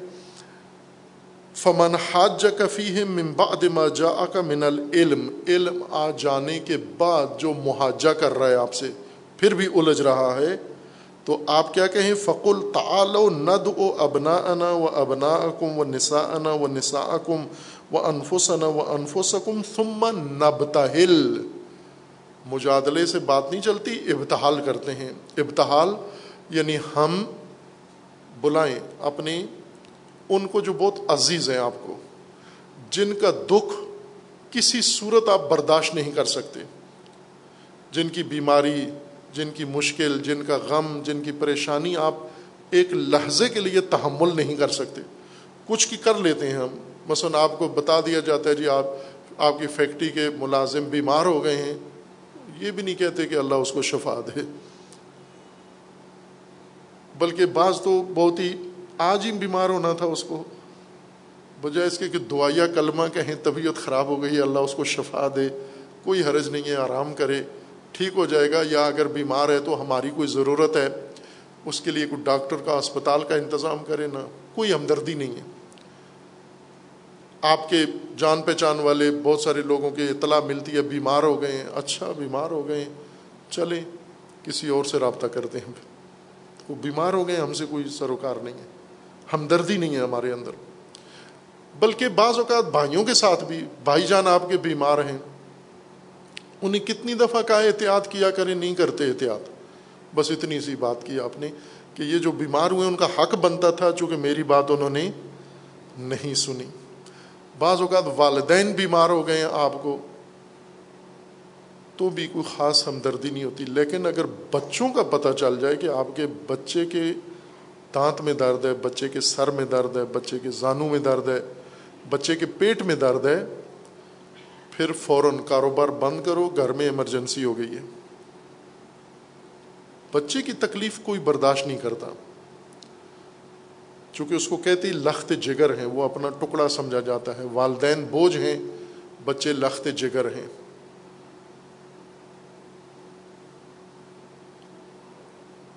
فمن حاج کفی ہے بعد ما جا کا من العلم، علم آ جانے کے بعد جو محاجہ کر رہا ہے آپ سے، پھر بھی الجھ رہا ہے۔ تو آپ کیا کہیں؟ فقل تعالو ند او ابنا انا و ابنا اکم و نسا انا و نسا اکم و انفسنا و انفسکم ثم نبتہل مجادلے سے بات نہیں چلتی، ابتحال کرتے ہیں۔ ابتحال یعنی ہم بلائیں اپنی، ان کو جو بہت عزیز ہیں آپ کو، جن کا دکھ کسی صورت آپ برداشت نہیں کر سکتے۔ جن کی بیماری، جن کی مشکل، جن کا غم، جن کی پریشانی آپ ایک لحظے کے لیے تحمل نہیں کر سکتے۔ کچھ کی کر لیتے ہیں ہم مثلاً آپ کو بتا دیا جاتا ہے جی آپ آپ کی فیکٹری کے ملازم بیمار ہو گئے ہیں، یہ بھی نہیں کہتے کہ اللہ اس کو شفا دے۔ بلکہ بعض تو بہت ہی آج ہی بیمار ہونا تھا اس کو۔ بجائے اس کے کہ دعائیا کلمہ کہیں طبیعت خراب ہو گئی، اللہ اس کو شفا دے، کوئی حرج نہیں ہے، آرام کرے، ٹھیک ہو جائے گا۔ یا اگر بیمار ہے تو ہماری کوئی ضرورت ہے، اس کے لیے کوئی ڈاکٹر کا، اسپتال کا انتظام کرے نہ کوئی ہمدردی نہیں ہے۔ آپ کے جان پہچان والے بہت سارے لوگوں کی اطلاع ملتی ہے، بیمار ہو گئے ہیں۔ اچھا بیمار ہو گئے ہیں۔ چلیں، کسی اور سے رابطہ کرتے ہیں۔ وہ بیمار ہو گئے، ہم سے کوئی سروکار نہیں ہے۔ ہمدردی نہیں ہے ہمارے اندر۔ بلکہ بعض اوقات بھائیوں کے ساتھ بھی، بھائی جان آپ کے بیمار ہیں۔ انہیں کتنی دفعہ کہا، احتیاط کیا کریں، نہیں کرتے احتیاط۔ بس اتنی سی بات کی آپ نے کہ یہ جو بیمار ہوئے، ان کا حق بنتا تھا، چونکہ میری بات انہوں نے نہیں سنی۔ بعض اوقات والدین بیمار ہو گئے ہیں آپ کو، تو بھی کوئی خاص ہمدردی نہیں ہوتی۔ لیکن اگر بچوں کا پتہ چل جائے کہ آپ کے بچے کے دانت میں درد ہے، بچے کے سر میں درد ہے، بچے کے زانوں میں درد ہے، بچے کے پیٹ میں درد ہے، پھر فوراً کاروبار بند کرو، گھر میں ایمرجنسی ہو گئی ہے۔ بچے کی تکلیف کوئی برداشت نہیں کرتا۔ چونکہ اس کو کہتی لخت جگر ہیں، وہ اپنا ٹکڑا سمجھا جاتا ہے۔ والدین بوجھ ہیں، بچے لخت جگر ہیں۔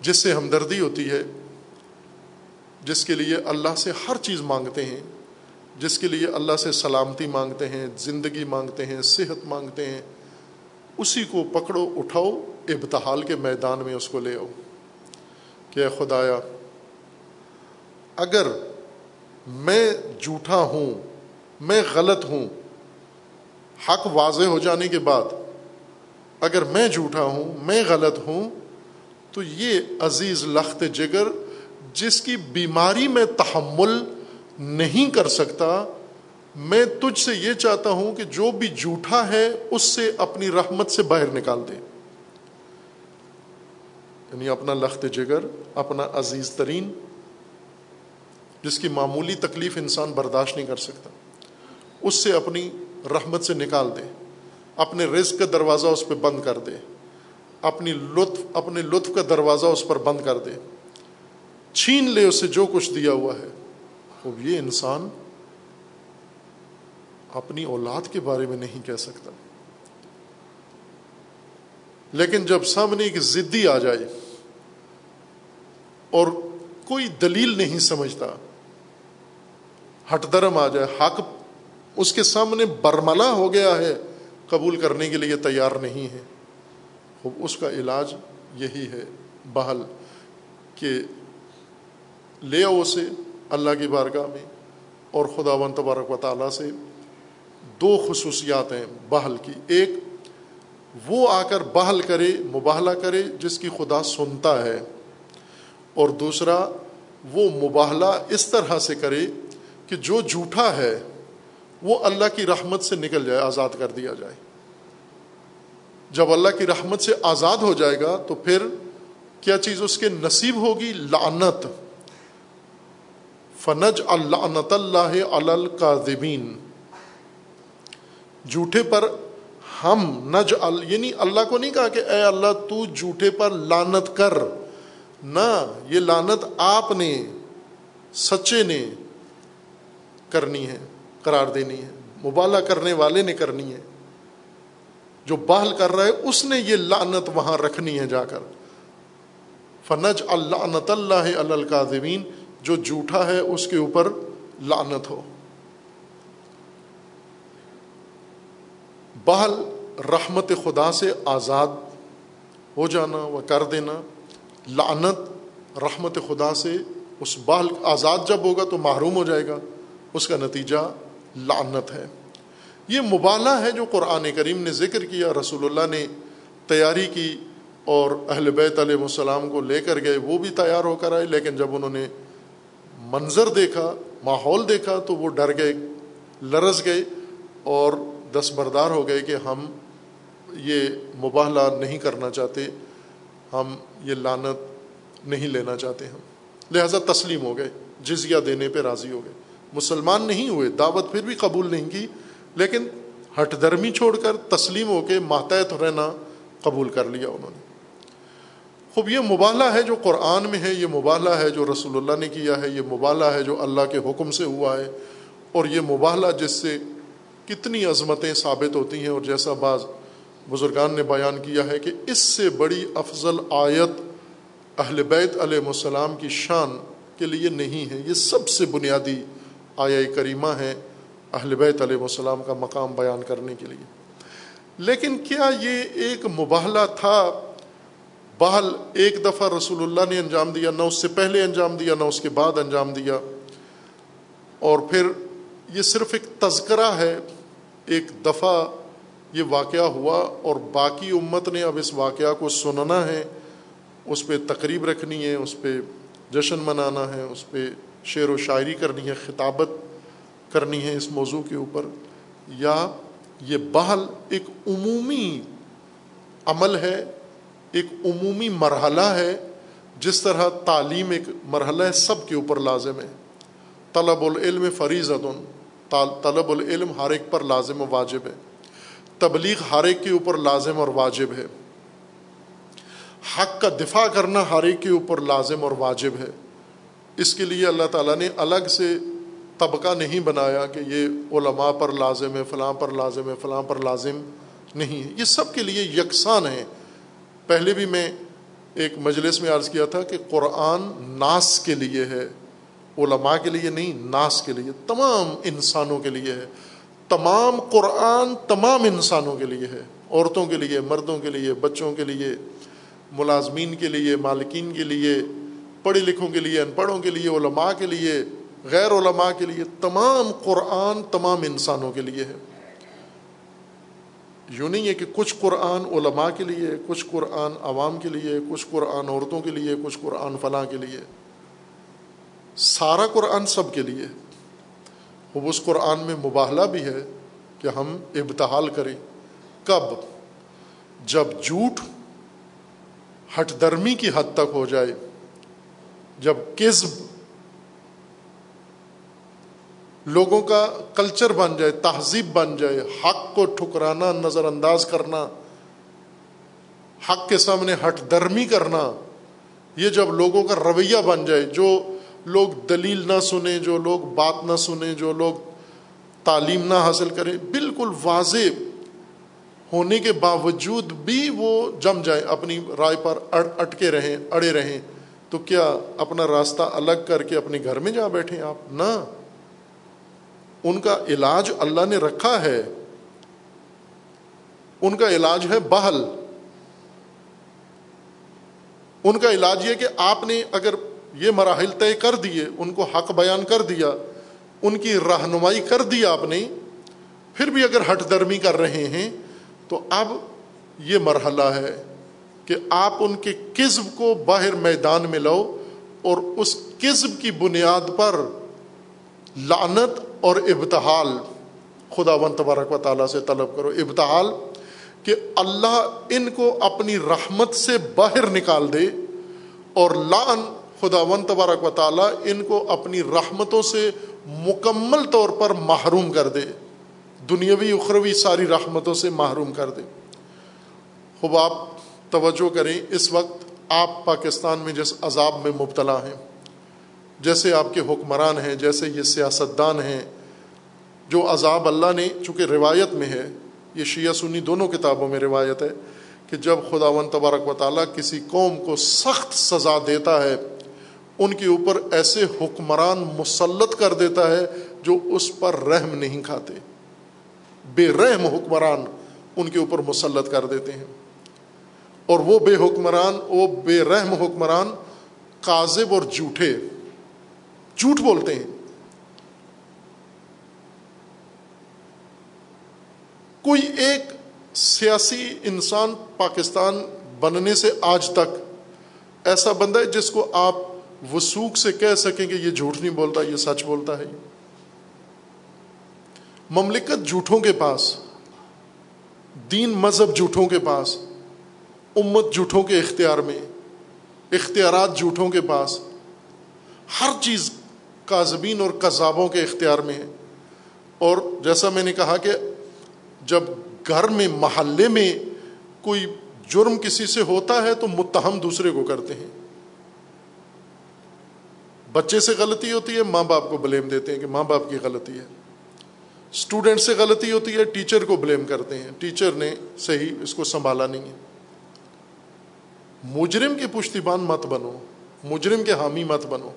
جس سے ہمدردی ہوتی ہے، جس کے لیے اللہ سے ہر چیز مانگتے ہیں، جس کے لیے اللہ سے سلامتی مانگتے ہیں، زندگی مانگتے ہیں، صحت مانگتے ہیں، اسی کو پکڑو، اٹھاؤ، ابتحال کے میدان میں اس کو لے آؤ۔ کہ خدایا اگر میں جھوٹا ہوں، میں غلط ہوں، حق واضح ہو جانے کے بعد اگر میں جھوٹا ہوں، میں غلط ہوں، تو یہ عزیز لخت جگر جس کی بیماری میں تحمل نہیں کر سکتا، میں تجھ سے یہ چاہتا ہوں کہ جو بھی جھوٹا ہے، اس سے اپنی رحمت سے باہر نکال دے۔ یعنی اپنا لخت جگر، اپنا عزیز ترین جس کی معمولی تکلیف انسان برداشت نہیں کر سکتا، اس سے اپنی رحمت سے نکال دے، اپنے رزق کا دروازہ اس پہ بند کر دے، اپنی لطف، اپنے لطف کا دروازہ اس پر بند کر دے۔ چھین لے اسے جو کچھ دیا ہوا ہے۔ اب یہ انسان اپنی اولاد کے بارے میں نہیں کہہ سکتا۔ لیکن جب سامنے ایک ضدی آ جائے اور کوئی دلیل نہیں سمجھتا ہٹ درم آ جائے، حق اس کے سامنے برملا ہو گیا ہے، قبول کرنے کے لیے تیار نہیں ہے۔ اس کا علاج یہی ہے بحل کہ لے آؤ اسے اللہ کی بارگاہ میں اور خدا و تبارک و تعالیٰ سے دو خصوصیات ہیں بحل کی۔ ایک، وہ آ کر بحل کرے، مباہلہ کرے جس کی خدا سنتا ہے۔ اور دوسرا، وہ مباہلہ اس طرح سے کرے کہ جو جھوٹا ہے، وہ اللہ کی رحمت سے نکل جائے، آزاد کر دیا جائے۔ جب اللہ کی رحمت سے آزاد ہو جائے گا، تو پھر کیا چیز اس کے نصیب ہوگی؟ لعنت۔ فنج اللہ اللہ کا جھوٹے پر ہم نج یعنی اللہ کو نہیں کہا کہ اے اللہ تو جھوٹے پر لانت کر۔ نہ، یہ لانت آپ نے، سچے نے کرنی ہے، قرار دینی ہے۔ مبالہ کرنے والے نے کرنی ہے۔ جو بحل کر رہا ہے، اس نے یہ لانت وہاں رکھنی ہے جا کر۔ فنج اللہ اللہ الکاظمین جو جھوٹا ہے، اس کے اوپر لانت ہو۔ بحل رحمت خدا سے آزاد ہو جانا و کر دینا۔ لعنت رحمت خدا سے، اس بحل آزاد جب ہوگا تو محروم ہو جائے گا۔ اس کا نتیجہ لعنت ہے۔ یہ مبالہ ہے جو قرآن کریم نے ذکر کیا، رسول اللہ نے تیاری کی اور اہل بیت علیہ السلام کو لے کر گئے، وہ بھی تیار ہو کر آئے، لیکن جب انہوں نے منظر دیکھا، ماحول دیکھا، تو وہ ڈر گئے، لرز گئے اور دستبردار ہو گئے کہ ہم یہ مباہلہ نہیں کرنا چاہتے، ہم یہ لانت نہیں لینا چاہتے ہم۔ لہٰذا تسلیم ہو گئے، جزیہ دینے پہ راضی ہو گئے۔ مسلمان نہیں ہوئے، دعوت پھر بھی قبول نہیں کی، لیکن ہٹ درمی چھوڑ کر تسلیم ہو کے ماتحت رہنا قبول کر لیا انہوں نے۔ خوب، یہ مبالہ ہے جو قرآن میں ہے، یہ مبالہ ہے جو رسول اللہ نے کیا ہے، یہ مبالہ ہے جو اللہ کے حکم سے ہوا ہے، اور یہ مبالہ جس سے کتنی عظمتیں ثابت ہوتی ہیں، اور جیسا بعض بزرگان نے بیان کیا ہے کہ اس سے بڑی افضل آیت اہل بیت علیہ السلام کی شان کے لیے نہیں ہے، یہ سب سے بنیادی آیا کریمہ ہے اہل بیت علیہ السلام کا مقام بیان کرنے کے لیے۔ لیکن کیا یہ ایک مباہلہ تھا؟ بہل ایک دفعہ رسول اللہ نے انجام دیا، نہ اس سے پہلے انجام دیا، نہ اس کے بعد انجام دیا۔ اور پھر یہ صرف ایک تذکرہ ہے، ایک دفعہ یہ واقعہ ہوا اور باقی امت نے اب اس واقعہ کو سننا ہے۔ اس پہ تقریب رکھنی ہے، اس پہ جشن منانا ہے، اس پہ شعر و شاعری کرنی ہے، خطابت کرنی ہے اس موضوع کے اوپر، یا یہ بحل ایک عمومی عمل ہے، ایک عمومی مرحلہ ہے، جس طرح تعلیم ایک مرحلہ ہے، سب کے اوپر لازم ہے۔ طلب العلم فریض طلب العلم ہر ایک پر لازم و واجب ہے۔ تبلیغ ہر ایک کے اوپر لازم اور واجب ہے۔ حق کا دفاع کرنا ہر ایک کے اوپر لازم اور واجب ہے۔ اس کے لیے اللہ تعالیٰ نے الگ سے طبقہ نہیں بنایا کہ یہ علماء پر لازم ہے، فلاں پر لازم ہے، فلاں پر لازم نہیں ہے۔ یہ سب کے لیے یکساں ہیں۔ پہلے بھی میں ایک مجلس میں عرض کیا تھا کہ قرآن ناس کے لیے ہے، علماء کے لیے نہیں، ناس کے لیے، تمام انسانوں کے لیے ہے۔ تمام قرآن تمام انسانوں کے لیے ہے۔ عورتوں کے لیے، مردوں کے لیے، بچوں کے لیے، ملازمین کے لیے، مالکین کے لیے پڑھے لکھوں کے لیے ان پڑھوں کے لیے، علماء کے لیے، غیر علماء کے لیے، تمام قرآن تمام انسانوں کے لیے ہے۔ یوں نہیں ہے کہ کچھ قرآن علماء کے لیے، کچھ قرآن عوام کے لیے، کچھ قرآن عورتوں کے لیے، کچھ قرآن فلاں کے لیے۔ سارا قرآن سب کے لیے۔ وہ اس قرآن میں مباہلہ بھی ہے کہ ہم ابتحال کریں۔ کب؟ جب جھوٹ ہٹ درمی کی حد تک ہو جائے۔ جب کزب لوگوں کا کلچر بن جائے، تہذیب بن جائے، حق کو ٹھکرانا نظر انداز کرنا، حق کے سامنے ہٹ درمی کرنا، یہ جب لوگوں کا رویہ بن جائے، جو لوگ دلیل نہ سنیں، جو لوگ بات نہ سنیں، جو لوگ تعلیم نہ حاصل کریں، بالکل واضح ہونے کے باوجود بھی وہ جم جائیں، اپنی رائے پر اٹکے رہیں، اڑے رہیں۔ تو کیا اپنا راستہ الگ کر کے اپنے گھر میں جا بیٹھے آپ؟ نہ۔ ان کا علاج اللہ نے رکھا ہے۔ ان کا علاج ہے بہل۔ ان کا علاج یہ کہ آپ نے اگر یہ مراحل طے کر دیے، ان کو حق بیان کر دیا، ان کی رہنمائی کر دی آپ نے، پھر بھی اگر ہٹ درمی کر رہے ہیں، تو اب یہ مرحلہ ہے۔ کہ آپ ان کے قزب کو باہر میدان میں لو اور اس قزب کی بنیاد پر لانت اور ابتحال خدا ون تبارک و تعالیٰ سے طلب کرو، ابتحال، کہ اللہ ان کو اپنی رحمت سے باہر نکال دے اور لان خدا ون تبارک و تعالیٰ ان کو اپنی رحمتوں سے مکمل طور پر محروم کر دے، دنیاوی، اخروی ساری رحمتوں سے محروم کر دے۔ خوب، آپ توجہ کریں، اس وقت آپ پاکستان میں جس عذاب میں مبتلا ہیں، جیسے آپ کے حکمران ہیں، جیسے یہ سیاستدان ہیں، جو عذاب اللہ نے، چونکہ روایت میں ہے، یہ شیعہ سنی دونوں کتابوں میں روایت ہے، کہ جب خدا و تبارک و تعالیٰ کسی قوم کو سخت سزا دیتا ہے، ان کے اوپر ایسے حکمران مسلط کر دیتا ہے جو اس پر رحم نہیں کھاتے۔ بے رحم حکمران ان کے اوپر مسلط کر دیتے ہیں۔ اور وہ بے حکمران، وہ بے رحم حکمران کاذب اور جھوٹے۔ جھوٹ بولتے ہیں۔ کوئی ایک سیاسی انسان پاکستان بننے سے آج تک ایسا بندہ ہے جس کو آپ وسوخ سے کہہ سکیں کہ یہ جھوٹ نہیں بولتا، یہ سچ بولتا ہے۔ مملکت جھوٹوں کے پاس، دین مذہب جھوٹوں کے پاس امت جھوٹوں کے اختیار میں، اختیارات جھوٹوں کے پاس۔ ہر چیز کاذبین اور کذابوں کے اختیار میں ہے۔ اور جیسا میں نے کہا کہ جب گھر میں، محلے میں کوئی جرم کسی سے ہوتا ہے تو متہم دوسرے کو کرتے ہیں۔ بچے سے غلطی ہوتی ہے، ماں باپ کو بلیم دیتے ہیں کہ ماں باپ کی غلطی ہے۔ اسٹوڈینٹ سے غلطی ہوتی ہے، ٹیچر کو بلیم کرتے ہیں۔ ٹیچر نے صحیح اس کو سنبھالا نہیں ہے۔ مجرم کی پشتیبان مت بنو، مجرم کے حامی مت بنو۔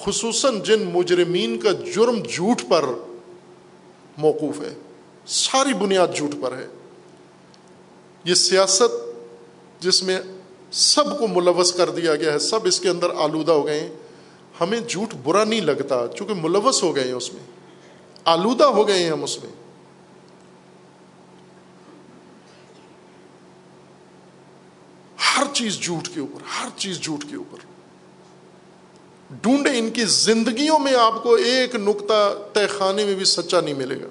خصوصاً جن مجرمین کا جرم جھوٹ پر موقوف ہے، ساری بنیاد جھوٹ پر ہے۔ یہ سیاست جس میں سب کو ملوث کر دیا گیا ہے، سب اس کے اندر آلودہ ہو گئے ہیں۔ ہمیں جھوٹ برا نہیں لگتا، چونکہ ملوث ہو گئے ہیں اس میں۔ آلودہ ہو گئے ہیں ہم اس میں۔ ہر چیز جھوٹ کے اوپر، ہر چیز جھوٹ کے اوپر۔ ڈھونڈے ان کی زندگیوں میں آپ کو ایک نقطہ طے خانے میں بھی سچا نہیں ملے گا۔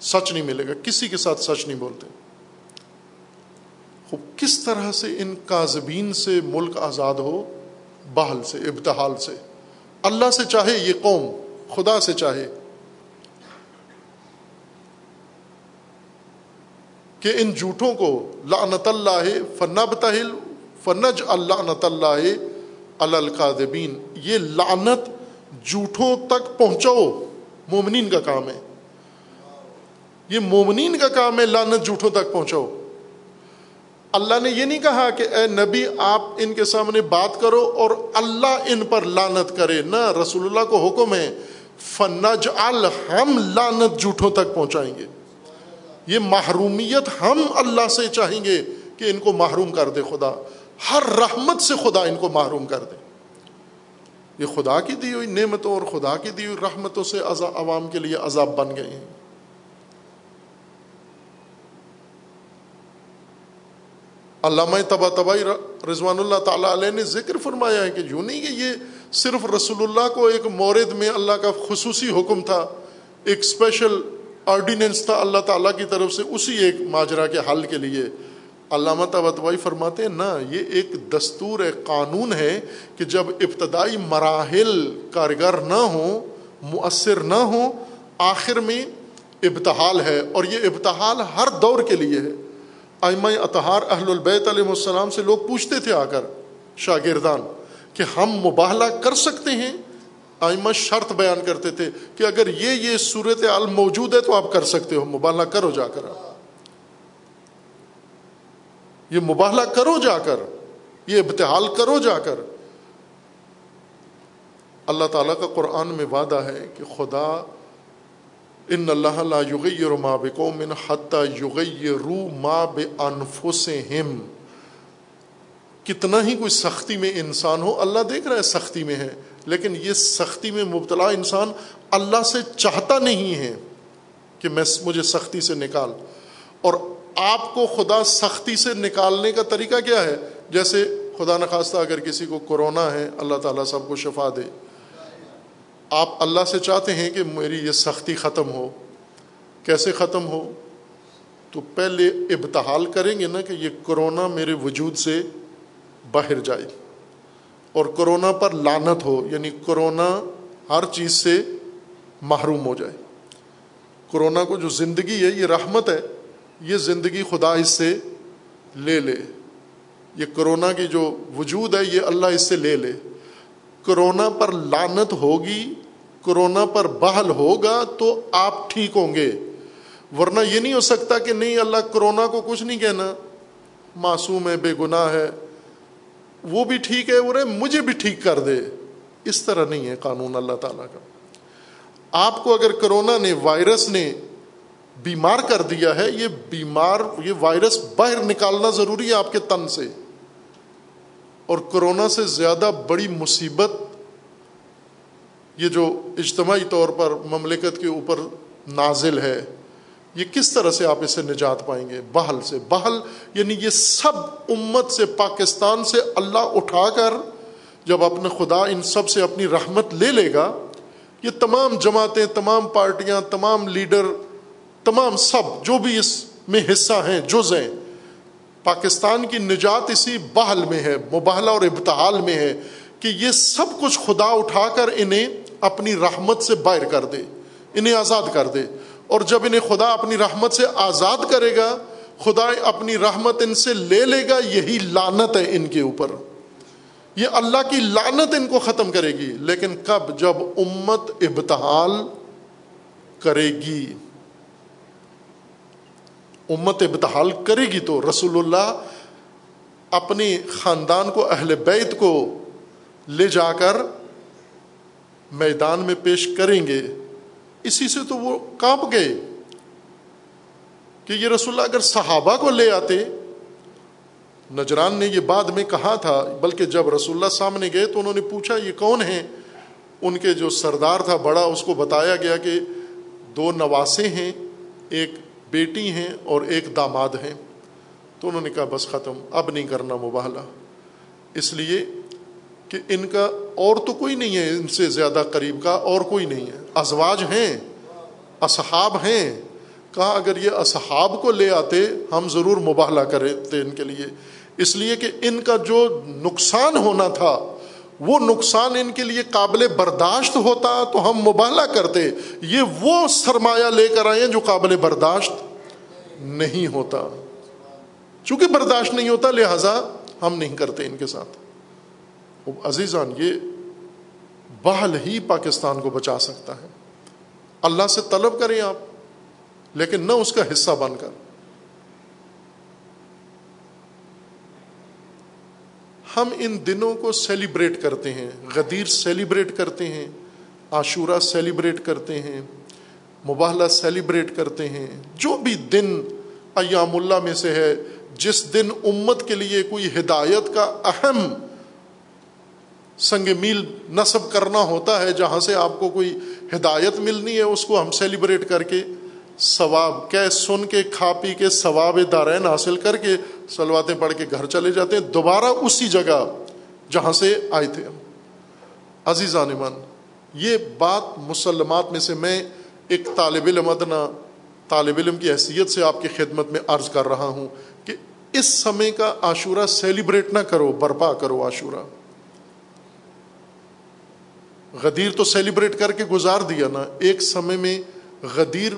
سچ نہیں ملے گا، کسی کے ساتھ سچ نہیں بولتے۔ کس طرح سے ان کاذبین سے ملک آزاد ہو بحل سے، ابتحال سے۔ اللہ سے چاہے یہ قوم، خدا سے چاہے کہ ان جھوٹوں کو لعنت اللہ فنب فنج اللہ اللہ القادبین یہ لعنت جھوٹوں تک پہنچاؤ، مومنین کا کام ہے۔ یہ مومنین کا کام ہے لانت جھوٹوں تک پہنچاؤ۔ اللہ نے یہ نہیں کہا کہ اے نبی، آپ ان کے سامنے بات کرو اور اللہ ان پر لانت کرے۔ نہ، رسول اللہ کو حکم ہے، فنج ال ہم لانت جھوٹوں تک پہنچائیں گے۔ یہ محرومیت ہم اللہ سے چاہیں گے کہ ان کو محروم کر دے خدا۔ ہر رحمت سے خدا ان کو محروم کر دے۔ یہ خدا کی دی ہوئی نعمتوں اور خدا کی دی ہوئی رحمتوں سے عوام کے لیے عذاب بن گئے ہیں۔ علامہ تبا تبائی رضوان اللہ تعالیٰ علیہ نے ذکر فرمایا ہے کہ یوں نہیں کہ یہ صرف رسول اللہ کو ایک مورد میں اللہ کا خصوصی حکم تھا، ایک اسپیشل آرڈیننس تھا اللہ تعالیٰ کی طرف سے، اسی ایک ماجرا کے حل کے لیے علامہ تبائی فرماتے ہیں، نا، یہ ایک دستور قانون ہے کہ جب ابتدائی مراحل کارگر نہ ہوں، مؤثر نہ ہوں، آخر میں ابتحال ہے، اور یہ ابتحال ہر دور کے لیے ہے۔ آئمہ اطہار اہل البیت علیہ السلام سے لوگ پوچھتے تھے آ کر، شاگردان، کہ ہم مباہلہ کر سکتے ہیں آئمہ شرط بیان کرتے تھے کہ اگر یہ یہ صورت عال موجود ہے تو آپ کر سکتے ہو، مباہلہ کرو جا کر یہ مباہلہ کرو جا کر، یہ ابتحال کرو جا کر۔ اللہ تعالیٰ کا قرآن میں وعدہ ہے کہ خدا، ان اللہ لا یغیر ما بقوم حتی یغیرو ما بانفسہم۔ کتنا ہی کوئی سختی میں انسان ہو، اللہ دیکھ رہا ہے سختی میں ہے۔ لیکن یہ سختی میں مبتلا انسان اللہ سے چاہتا نہیں ہے کہ میں مجھے سختی سے نکال۔ اور آپ کو خدا سختی سے نکالنے کا طریقہ کیا ہے؟ جیسے خدا نخواستہ اگر کسی کو کرونا ہے، اللہ تعالیٰ سب کو شفا دے۔ آپ اللہ سے چاہتے ہیں کہ میری یہ سختی ختم ہو۔ کیسے ختم ہو؟ تو پہلے ابتحال کریں گے نا کہ یہ کرونا میرے وجود سے باہر جائے۔ اور کرونا پر لانت ہو یعنی کرونا ہر چیز سے محروم ہو جائے۔ کرونا کو جو زندگی ہے، یہ رحمت ہے، یہ زندگی خدا اس سے لے لے۔ یہ کرونا کی جو وجود ہے، یہ اللہ اس سے لے لے۔ کرونا پر لانت ہوگی، کرونا پر بحل ہوگا تو آپ ٹھیک ہوں گے۔ ورنہ یہ نہیں ہو سکتا کہ نہیں، اللہ کرونا کو کچھ نہیں کہنا۔ معصوم ہے، بے گناہ ہے وہ بھی ٹھیک ہے وہ مجھے بھی ٹھیک کر دے۔ اس طرح نہیں ہے قانون اللہ تعالیٰ کا۔ آپ کو اگر کرونا نے، وائرس نے بیمار کر دیا ہے، یہ بیمار، یہ وائرس باہر نکالنا ضروری ہے آپ کے تن سے۔ اور کرونا سے زیادہ بڑی مصیبت یہ جو اجتماعی طور پر مملکت کے اوپر نازل ہے۔ یہ کس طرح سے آپ اسے نجات پائیں گے؟ بحل سے۔ بحل یعنی یہ سب امت سے، پاکستان سے اللہ اٹھا کر جب اپنے خدا ان سب سے اپنی رحمت لے لے گا، یہ تمام جماعتیں، تمام پارٹیاں، تمام لیڈر، تمام سب جو بھی اس میں حصہ ہیں، جز ہیں، پاکستان کی نجات اسی بحل میں ہے مباہلہ اور ابتحال میں ہے کہ یہ سب کچھ خدا اٹھا کر انہیں اپنی رحمت سے باہر کر دے، انہیں آزاد کر دے۔ اور جب انہیں خدا اپنی رحمت سے آزاد کرے گا خدا اپنی رحمت ان سے لے لے گا، یہی لانت ہے ان کے اوپر۔ یہ اللہ کی لانت ان کو ختم کرے گی، لیکن کب؟ جب امت ابتحال کرے گی۔ امت ابتحال کرے گی تو رسول اللہ اپنی خاندان کو، اہل بیت کو لے جا کر میدان میں پیش کریں گے۔ اسی سے تو وہ کانپ گئے کہ یہ رسول اللہ اگر صحابہ کو لے آتے، نجران نے یہ بعد میں کہا تھا، بلکہ جب رسول اللہ سامنے گئے تو انہوں نے پوچھا، یہ کون ہیں؟ ان کے جو سردار تھا بڑا، اس کو بتایا گیا کہ دو نواسے ہیں، ایک بیٹی ہیں اور ایک داماد ہیں۔ تو انہوں نے کہا، بس ختم، اب نہیں کرنا مباہلہ۔ اس لیے کہ ان کا اور تو کوئی نہیں ہے ان سے زیادہ قریب کا اور کوئی نہیں ہے۔ ازواج ہیں، اصحاب ہیں۔ کہا اگر یہ اصحاب کو لے آتے، ہم ضرور مباہلہ کرے تھے ان کے لیے۔ اس لیے کہ ان کا جو نقصان ہونا تھا، وہ نقصان ان کے لیے قابل برداشت ہوتا تو ہم مباہلہ کرتے۔ یہ وہ سرمایہ لے کر آئے جو قابل برداشت نہیں ہوتا۔ چونکہ برداشت نہیں ہوتا، لہذا ہم نہیں کرتے ان کے ساتھ۔ عزیزان، یہ بحل ہی پاکستان کو بچا سکتا ہے۔ اللہ سے طلب کریں آپ، لیکن نہ اس کا حصہ بن کر۔ ہم ان دنوں کو سیلیبریٹ کرتے ہیں، غدیر سیلیبریٹ کرتے ہیں، عاشورہ سیلیبریٹ کرتے ہیں مباہلہ سیلیبریٹ کرتے ہیں۔ جو بھی دن ایام اللہ میں سے ہے، جس دن امت کے لیے کوئی ہدایت کا اہم سنگ میل نصب کرنا ہوتا ہے، جہاں سے آپ کو کوئی ہدایت ملنی ہے، اس کو ہم سیلیبریٹ کر کے ثواب کہ سن کے، کھا پی کے ثواب دارین حاصل کر کے سلواتیں پڑھ کے گھر چلے جاتے ہیں۔ دوبارہ اسی جگہ جہاں سے آئے تھے ہم۔ عزیز عنمان یہ بات مسلمات میں سے میں ایک طالب علم، ادنا طالب علم کی حیثیت سے آپ کی خدمت میں عرض کر رہا ہوں کہ اس سمے کا عاشورہ سیلیبریٹ نہ کرو، برپا کرو عاشورہ۔ غدیر تو سیلیبریٹ کر کے گزار دیا نا، ایک سمے میں غدیر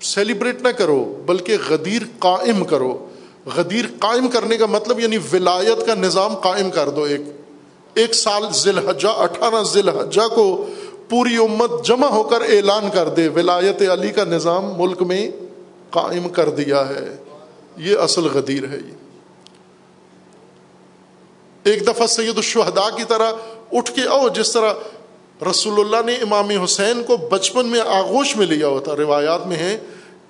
سیلیبریٹ نہ کرو، بلکہ غدیر قائم کرو۔ غدیر قائم کرنے کا مطلب یعنی ولایت کا نظام قائم کر دو ایک۔ ایک سال ذیل حجہ اٹھارہ ذیل حجہ کو پوری امت جمع ہو کر اعلان کر دے۔ ولایت علی کا نظام ملک میں قائم کر دیا ہے۔ یہ اصل غدیر ہے یہ۔ ایک دفعہ سید الشہداء کی طرح اٹھ کے آؤ، جس طرح رسول اللہ نے امام حسین کو بچپن میں آغوش میں لیا ہوا تھا۔ روایات میں ہے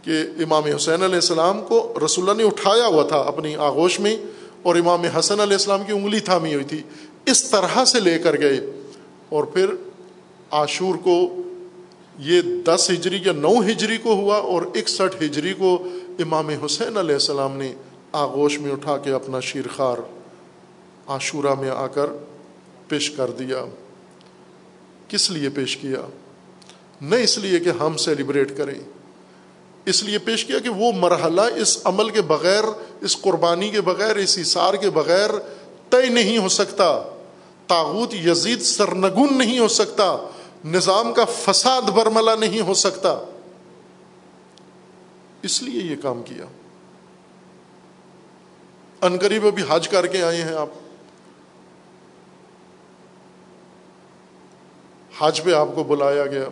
کہ امام حسین علیہ السلام کو رسول اللہ نے اٹھایا ہوا تھا اپنی آغوش میں اور امام حسن علیہ السلام کی انگلی تھامی ہوئی تھی۔ اس طرح سے لے کر گئے اور پھر عاشور کو یہ دس ہجری یا نو ہجری کو ہوا اور اکسٹھ ہجری کو امام حسین علیہ السلام نے آغوش میں اٹھا کے اپنا شیرخوار عاشورہ میں آ کر پیش کر دیا۔ کس لیے پیش کیا؟ نہ اس لیے کہ ہم سیلیبریٹ کریں۔ اس لیے پیش کیا کہ وہ مرحلہ اس عمل کے بغیر، اس قربانی کے بغیر، اس اثار کے بغیر طے نہیں ہو سکتا۔ تاغوت یزید سرنگن نہیں ہو سکتا۔ نظام کا فساد برملا نہیں ہو سکتا۔ اس لیے یہ کام کیا۔ انقریب ابھی حج کر کے آئے ہیں آپ۔ حج پہ آپ کو بلایا گیا۔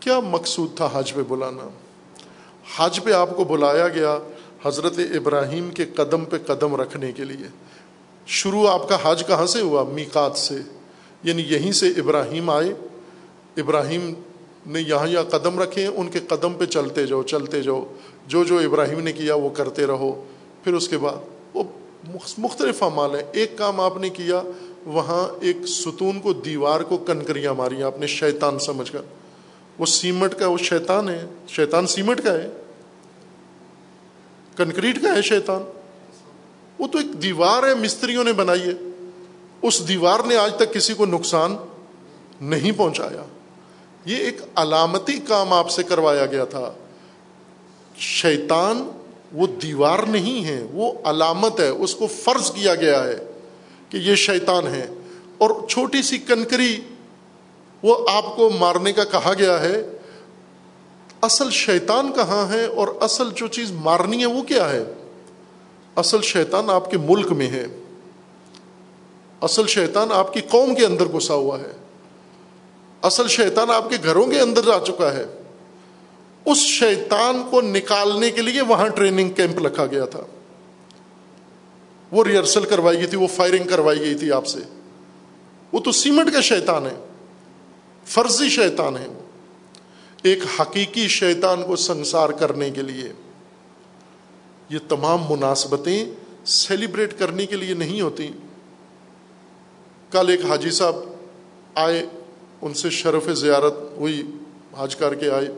کیا مقصود تھا حج پہ بلانا؟ حج پہ آپ کو بلایا گیا حضرت ابراہیم کے قدم پہ قدم رکھنے کے لیے۔ شروع آپ کا حج کہاں سے ہوا؟ میقات سے۔ یعنی یہیں سے ابراہیم آئے۔ ابراہیم نے یہاں یہاں قدم رکھے، ان کے قدم پہ چلتے جاؤ چلتے جاؤ۔ جو جو ابراہیم نے کیا وہ کرتے رہو۔ پھر اس کے بعد وہ مختلف اعمال ہیں۔ ایک کام آپ نے کیا وہاں ایک ستون کو دیوار کو کنکریاں ماری آپ نے شیطان سمجھ کر۔ وہ سیمٹ کا، وہ شیطان ہے۔ شیطان سیمٹ کا ہے۔ کنکریٹ کا ہے شیطان۔ وہ تو ایک دیوار ہے، مستریوں نے بنائی ہے۔ اس دیوار نے آج تک کسی کو نقصان نہیں پہنچایا۔ یہ ایک علامتی کام آپ سے کروایا گیا تھا۔ شیطان وہ دیوار نہیں ہے، وہ علامت ہے، اس کو فرض کیا گیا ہے۔ کہ یہ شیطان ہے اور چھوٹی سی کنکری وہ آپ کو مارنے کا کہا گیا ہے، اصل شیطان کہاں ہے اور اصل جو چیز مارنی ہے وہ کیا ہے؟ اصل شیطان آپ کے ملک میں ہے۔ اصل شیطان آپ کی قوم کے اندر گھسا ہوا ہے۔ اصل شیطان آپ کے گھروں کے اندر جا چکا ہے۔ اس شیطان کو نکالنے کے لیے وہاں ٹریننگ کیمپ رکھا گیا تھا۔ وہ ریہرسل کروائی گئی تھی، وہ فائرنگ کروائی گئی تھی آپ سے۔ وہ تو سیمنٹ کا شیطان ہے فرضی شیطان ہے وہ ایک حقیقی شیطان کو سنسار کرنے کے لیے یہ تمام مناسبتیں سیلیبریٹ کرنے کے لیے نہیں ہوتی۔ کل ایک حاجی صاحب آئے، ان سے شرف زیارت ہوئی حج کر کے آئے۔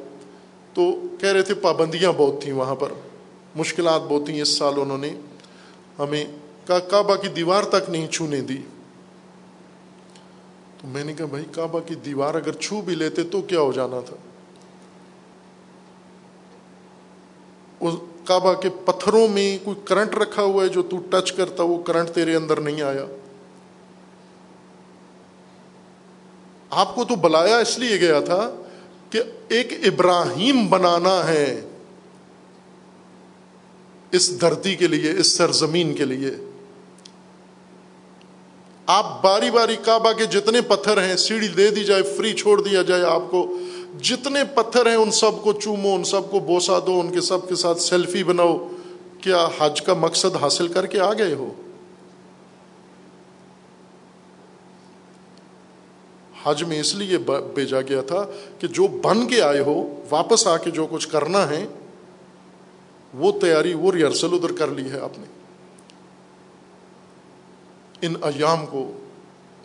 تو کہہ رہے تھے، پابندیاں بہت تھیں وہاں پر، مشکلات بہت تھیں اس سال انہوں نے۔ ہمیں کعبہ کی دیوار تک نہیں چھونے دی۔ تو میں نے کہا بھائی کعبہ کی دیوار اگر چھو بھی لیتے تو کیا ہو جانا تھا؟ اس کعبہ کے پتھروں میں کوئی کرنٹ رکھا ہوا ہے جو تو ٹچ کرتا، وہ کرنٹ تیرے اندر نہیں آیا۔ آپ کو تو بلایا اس لیے گیا تھا کہ ایک ابراہیم بنانا ہے۔ اس دھرتی کے لیے، اس سرزمین کے لیے۔ آپ باری باری کعبہ کے جتنے پتھر ہیں، سیڑھی دے دی جائے، فری چھوڑ دیا جائے آپ کو، جتنے پتھر ہیں ان سب کو چومو، ان سب کو بوسا دو، ان کے سب کے ساتھ سیلفی بناؤ۔ کیا حج کا مقصد حاصل کر کے آ گئے ہو؟ حج میں اس لیے بھیجا گیا تھا کہ جو بن کے آئے ہو، واپس آ کے جو کچھ کرنا ہے وہ تیاری، وہ ریہرسل ادھر کر لی ہے آپ نے۔ ان ایام کو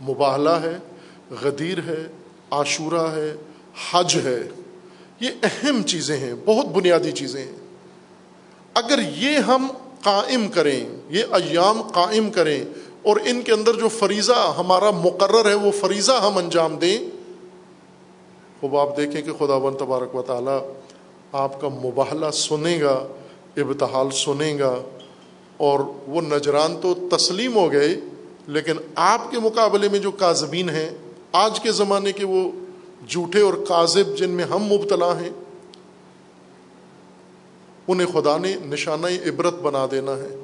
مباہلا ہے، غدیر ہے، عاشورہ ہے، حج ہے۔ یہ اہم چیزیں ہیں، بہت بنیادی چیزیں ہیں۔ اگر یہ ہم قائم کریں، یہ ایام قائم کریں اور ان کے اندر جو فریضہ ہمارا مقرر ہے، وہ فریضہ ہم انجام دیں، خوب آپ دیکھیں کہ خدا بند تبارک و تعالیٰ آپ کا مباہلہ سنے گا۔ ابتحال سنے گا اور وہ نجران تو تسلیم ہو گئے، لیکن آپ کے مقابلے میں جو کاذبین ہیں، آج کے زمانے کے وہ جھوٹے اور کاذب جن میں ہم مبتلا ہیں، انہیں خدا نے نشانہ عبرت بنا دینا ہے۔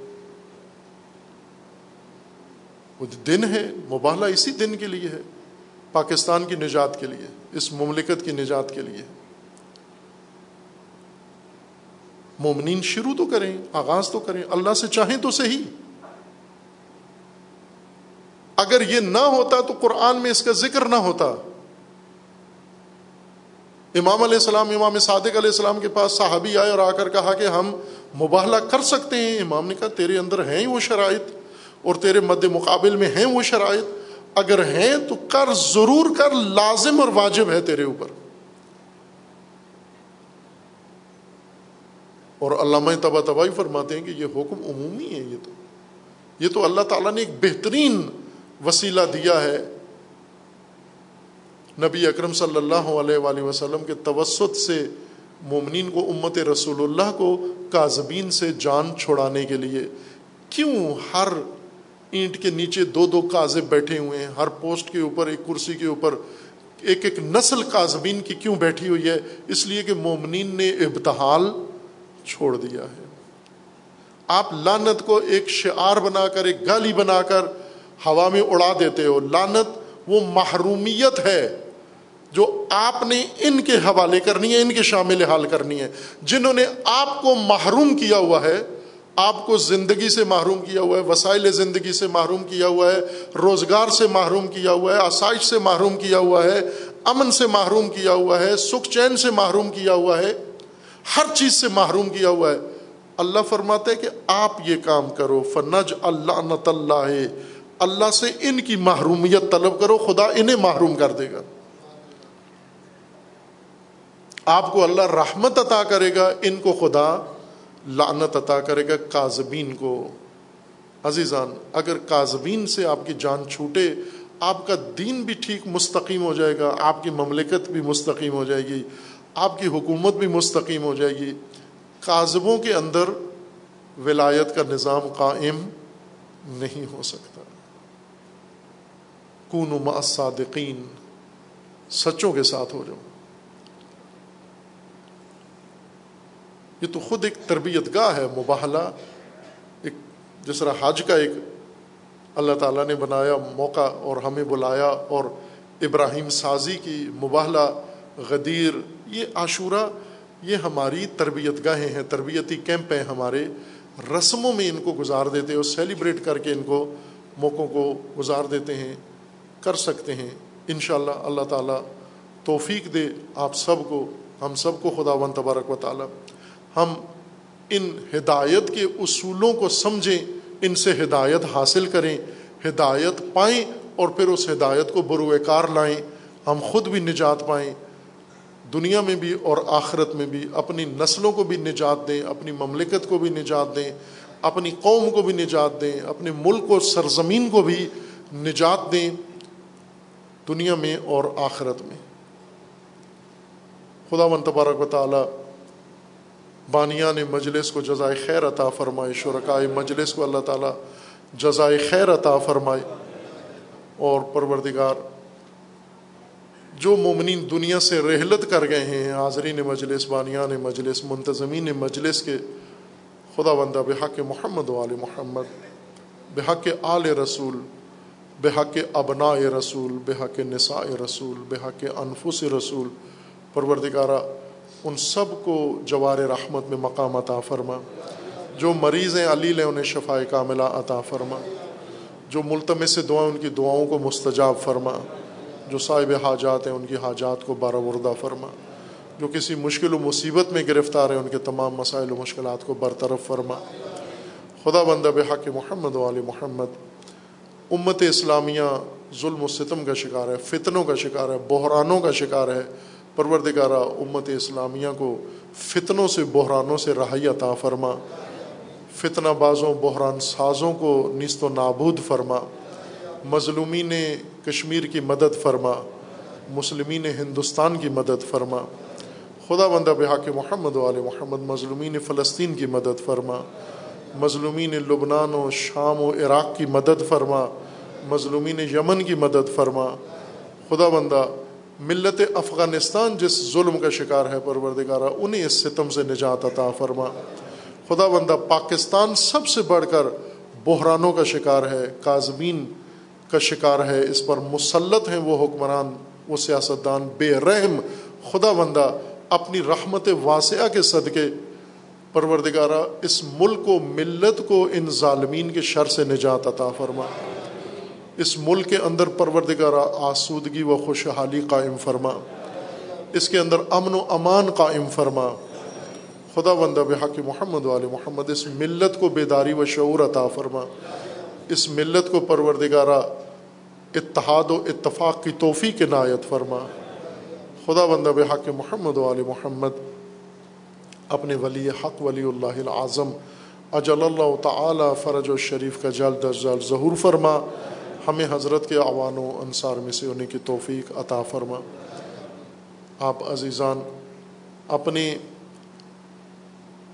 وہ دن ہے، مباہلہ اسی دن کے لیے ہے، پاکستان کی نجات کے لیے، اس مملکت کی نجات کے لیے۔ مومنین شروع تو کریں، آغاز تو کریں، اللہ سے چاہیں تو صحیح۔ اگر یہ نہ ہوتا تو قرآن میں اس کا ذکر نہ ہوتا۔ امام علیہ السلام، امام صادق علیہ السلام کے پاس صحابی آئے اور آ کر کہا کہ ہم مباہلہ کر سکتے ہیں۔ امام نے کہا، تیرے اندر ہیں وہ شرائط اور تیرے مد مقابل میں ہیں وہ شرائط۔ اگر ہیں تو کر، ضرور کر، لازم اور واجب ہے تیرے اوپر۔ اور علامہ تبا تباہی فرماتے ہیں کہ یہ حکم عمومی ہے یہ تو۔ یہ تو اللہ تعالیٰ نے ایک بہترین وسیلہ دیا ہے۔ نبی اکرم صلی اللہ علیہ وآلہ وسلم کے توسط سے مومنین کو امت رسول اللہ کو کاذبین سے جان چھوڑانے کے لیے کیوں ہر اینٹ کے نیچے دو دو کاذب بیٹھے ہوئے ہیں؟ ہر پوسٹ کے اوپر، ایک کرسی کے اوپر، ایک ایک نسل کاذبین کی کیوں بیٹھی ہوئی ہے؟ اس لیے کہ مومنین نے ابتحال چھوڑ دیا ہے۔ آپ لانت کو ایک شعار بنا کر ایک گالی بنا کر ہوا میں اڑا دیتے ہو۔ لانت وہ محرومیت ہے جو آپ نے ان کے حوالے کرنی ہے، ان کے شامل حال کرنی ہے۔ جنہوں نے آپ کو محروم کیا ہوا ہے، آپ کو زندگی سے محروم کیا ہوا ہے، وسائل زندگی سے محروم کیا ہوا ہے، روزگار سے محروم کیا ہوا ہے، آسائش سے محروم کیا ہوا ہے، امن سے محروم کیا ہوا ہے، سکھ چین سے محروم کیا ہوا ہے۔ ہر چیز سے محروم کیا ہوا ہے۔ اللہ فرماتا ہے کہ آپ یہ کام کرو فنج اللہ نت اللہ۔ اللہ سے ان کی محرومیت طلب کرو، خدا انہیں محروم کر دے گا۔ آپ کو اللہ رحمت عطا کرے گا، ان کو خدا لعنت عطا کرے گا کاذبین کو۔ عزیزان، اگر کاذبین سے آپ کی جان چھوٹے، آپ کا دین بھی ٹھیک مستقیم ہو جائے گا، آپ کی مملکت بھی مستقیم ہو جائے گی۔ آپ کی حکومت بھی مستقیم ہو جائے گی۔ کاذبوں کے اندر ولایت کا نظام قائم نہیں ہو سکتا۔ کون صادقین سچوں کے ساتھ ہو جاؤ۔ یہ تو خود ایک تربیت گاہ ہے، مباہلہ، ایک جس طرح حج کا ایک اللہ تعالیٰ نے بنایا موقع اور ہمیں بلایا اور ابراہیم سازی کی مباہلہ، غدیر یہ عاشورہ، یہ ہماری تربیت گاہیں ہیں، تربیتی کیمپ ہیں ہمارے۔ رسموں میں ان کو گزار دیتے اور سیلیبریٹ کر کے ان کو موقعوں کو گزار دیتے ہیں، کر سکتے ہیں۔ انشاءاللہ اللہ تعالیٰ توفیق دے آپ سب کو، ہم سب کو خدا ون تبارک و تعالیٰ۔ ہم ان ہدایت کے اصولوں کو سمجھیں، ان سے ہدایت حاصل کریں، ہدایت پائیں اور پھر اس ہدایت کو بروئے کار لائیں۔ ہم خود بھی نجات پائیں۔ دنیا میں بھی اور آخرت میں بھی اپنی نسلوں کو بھی نجات دیں، اپنی مملکت کو بھی نجات دیں، اپنی قوم کو بھی نجات دیں، اپنے ملک و سرزمین کو بھی نجات دیں دنیا میں اور آخرت میں۔ خدا من تبارک و تعالیٰ بانیان مجلس کو جزائے خیر عطا فرمائے، شرکائے مجلس کو اللہ تعالیٰ جزائے خیر عطا فرمائے۔ اور پروردگار جو مومنین دنیا سے رحلت کر گئے ہیں، حاضرین مجلس، بانیان مجلس، منتظمین مجلس کے، خدا بندہ، بحق محمد وال محمد، بحق آل رسول، بحق ابناء رسول، بحق نساء رسول، بحق انفس رسول، پروردگارہ، ان سب کو جوار رحمت میں مقام عطا فرما۔ جو مریض ہیں علیل ہیں انہیں شفاء کاملہ عطا فرما۔ جو ملتمس سے دعائیں، ان کی دعاؤں کو مستجاب فرما۔ جو صاحب حاجات ہیں، ان کی حاجات کو بارہ وردہ فرما۔ جو کسی مشکل و مصیبت میں گرفتار ہیں، ان کے تمام مسائل و مشکلات کو برطرف فرما۔ خدا بندہ بحق محمد وال محمد۔ امت اسلامیہ ظلم و ستم کا شکار ہے، فتنوں کا شکار ہے، بحرانوں کا شکار ہے۔ پروردگارہ، امت اسلامیہ کو فتنوں سے، بحرانوں سے رہائی عطا فرما۔ فتنہ بازوں، بحران سازوں کو نیست و نابود فرما۔ مظلومین کشمیر کی مدد فرما، مسلمین ہندوستان کی مدد فرما۔ خدا بندہ بحق محمد وال محمد، مظلومین فلسطین کی مدد فرما۔ مظلومین لبنان و شام و عراق کی مدد فرما۔ مظلومین یمن کی مدد فرما۔ خدا بندہ، ملت افغانستان جس ظلم کا شکار ہے پروردگارہ، انہیں اس ستم سے نجات عطا فرما۔ خدا بندہ، پاکستان سب سے بڑھ کر بحرانوں کا شکار ہے، کاظمین کا شکار ہے، اس پر مسلط ہیں وہ حکمران، وہ سیاستدان بے رحم خدا بندہ اپنی رحمت واسعہ کے صدقے۔ پروردگارہ، اس ملک و ملت کو ان ظالمین کے شر سے نجات عطا فرما۔ اس ملک کے اندر پروردگارہ، آسودگی و خوشحالی قائم فرما۔ اس کے اندر امن و امان قائم فرما۔ خدا بندہ بحق محمد وال محمد، اس ملت کو بیداری و شعور عطا فرما۔ اس ملت کو پروردگارہ اتحاد و اتفاق کی توفیق عنایت فرما۔ خدا بندہ بحق محمد وال محمد اپنے ولی حق، ولی اللہ العظم، اجل اللہ تعالی فرج و شریف کا جلد از جلد ظہور فرما۔ ہمیں حضرت کے عوان و انصار میں سے ہونے کی توفیق عطا فرما۔ آپ عزیزان، اپنی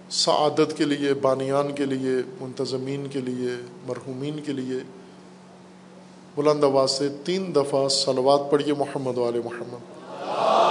سعادت کے لیے، بانیان کے لیے، منتظمین کے لیے، مرحومین کے لیے بلند آواز سے تین دفعہ سلوات پڑھیے محمد والے محمد۔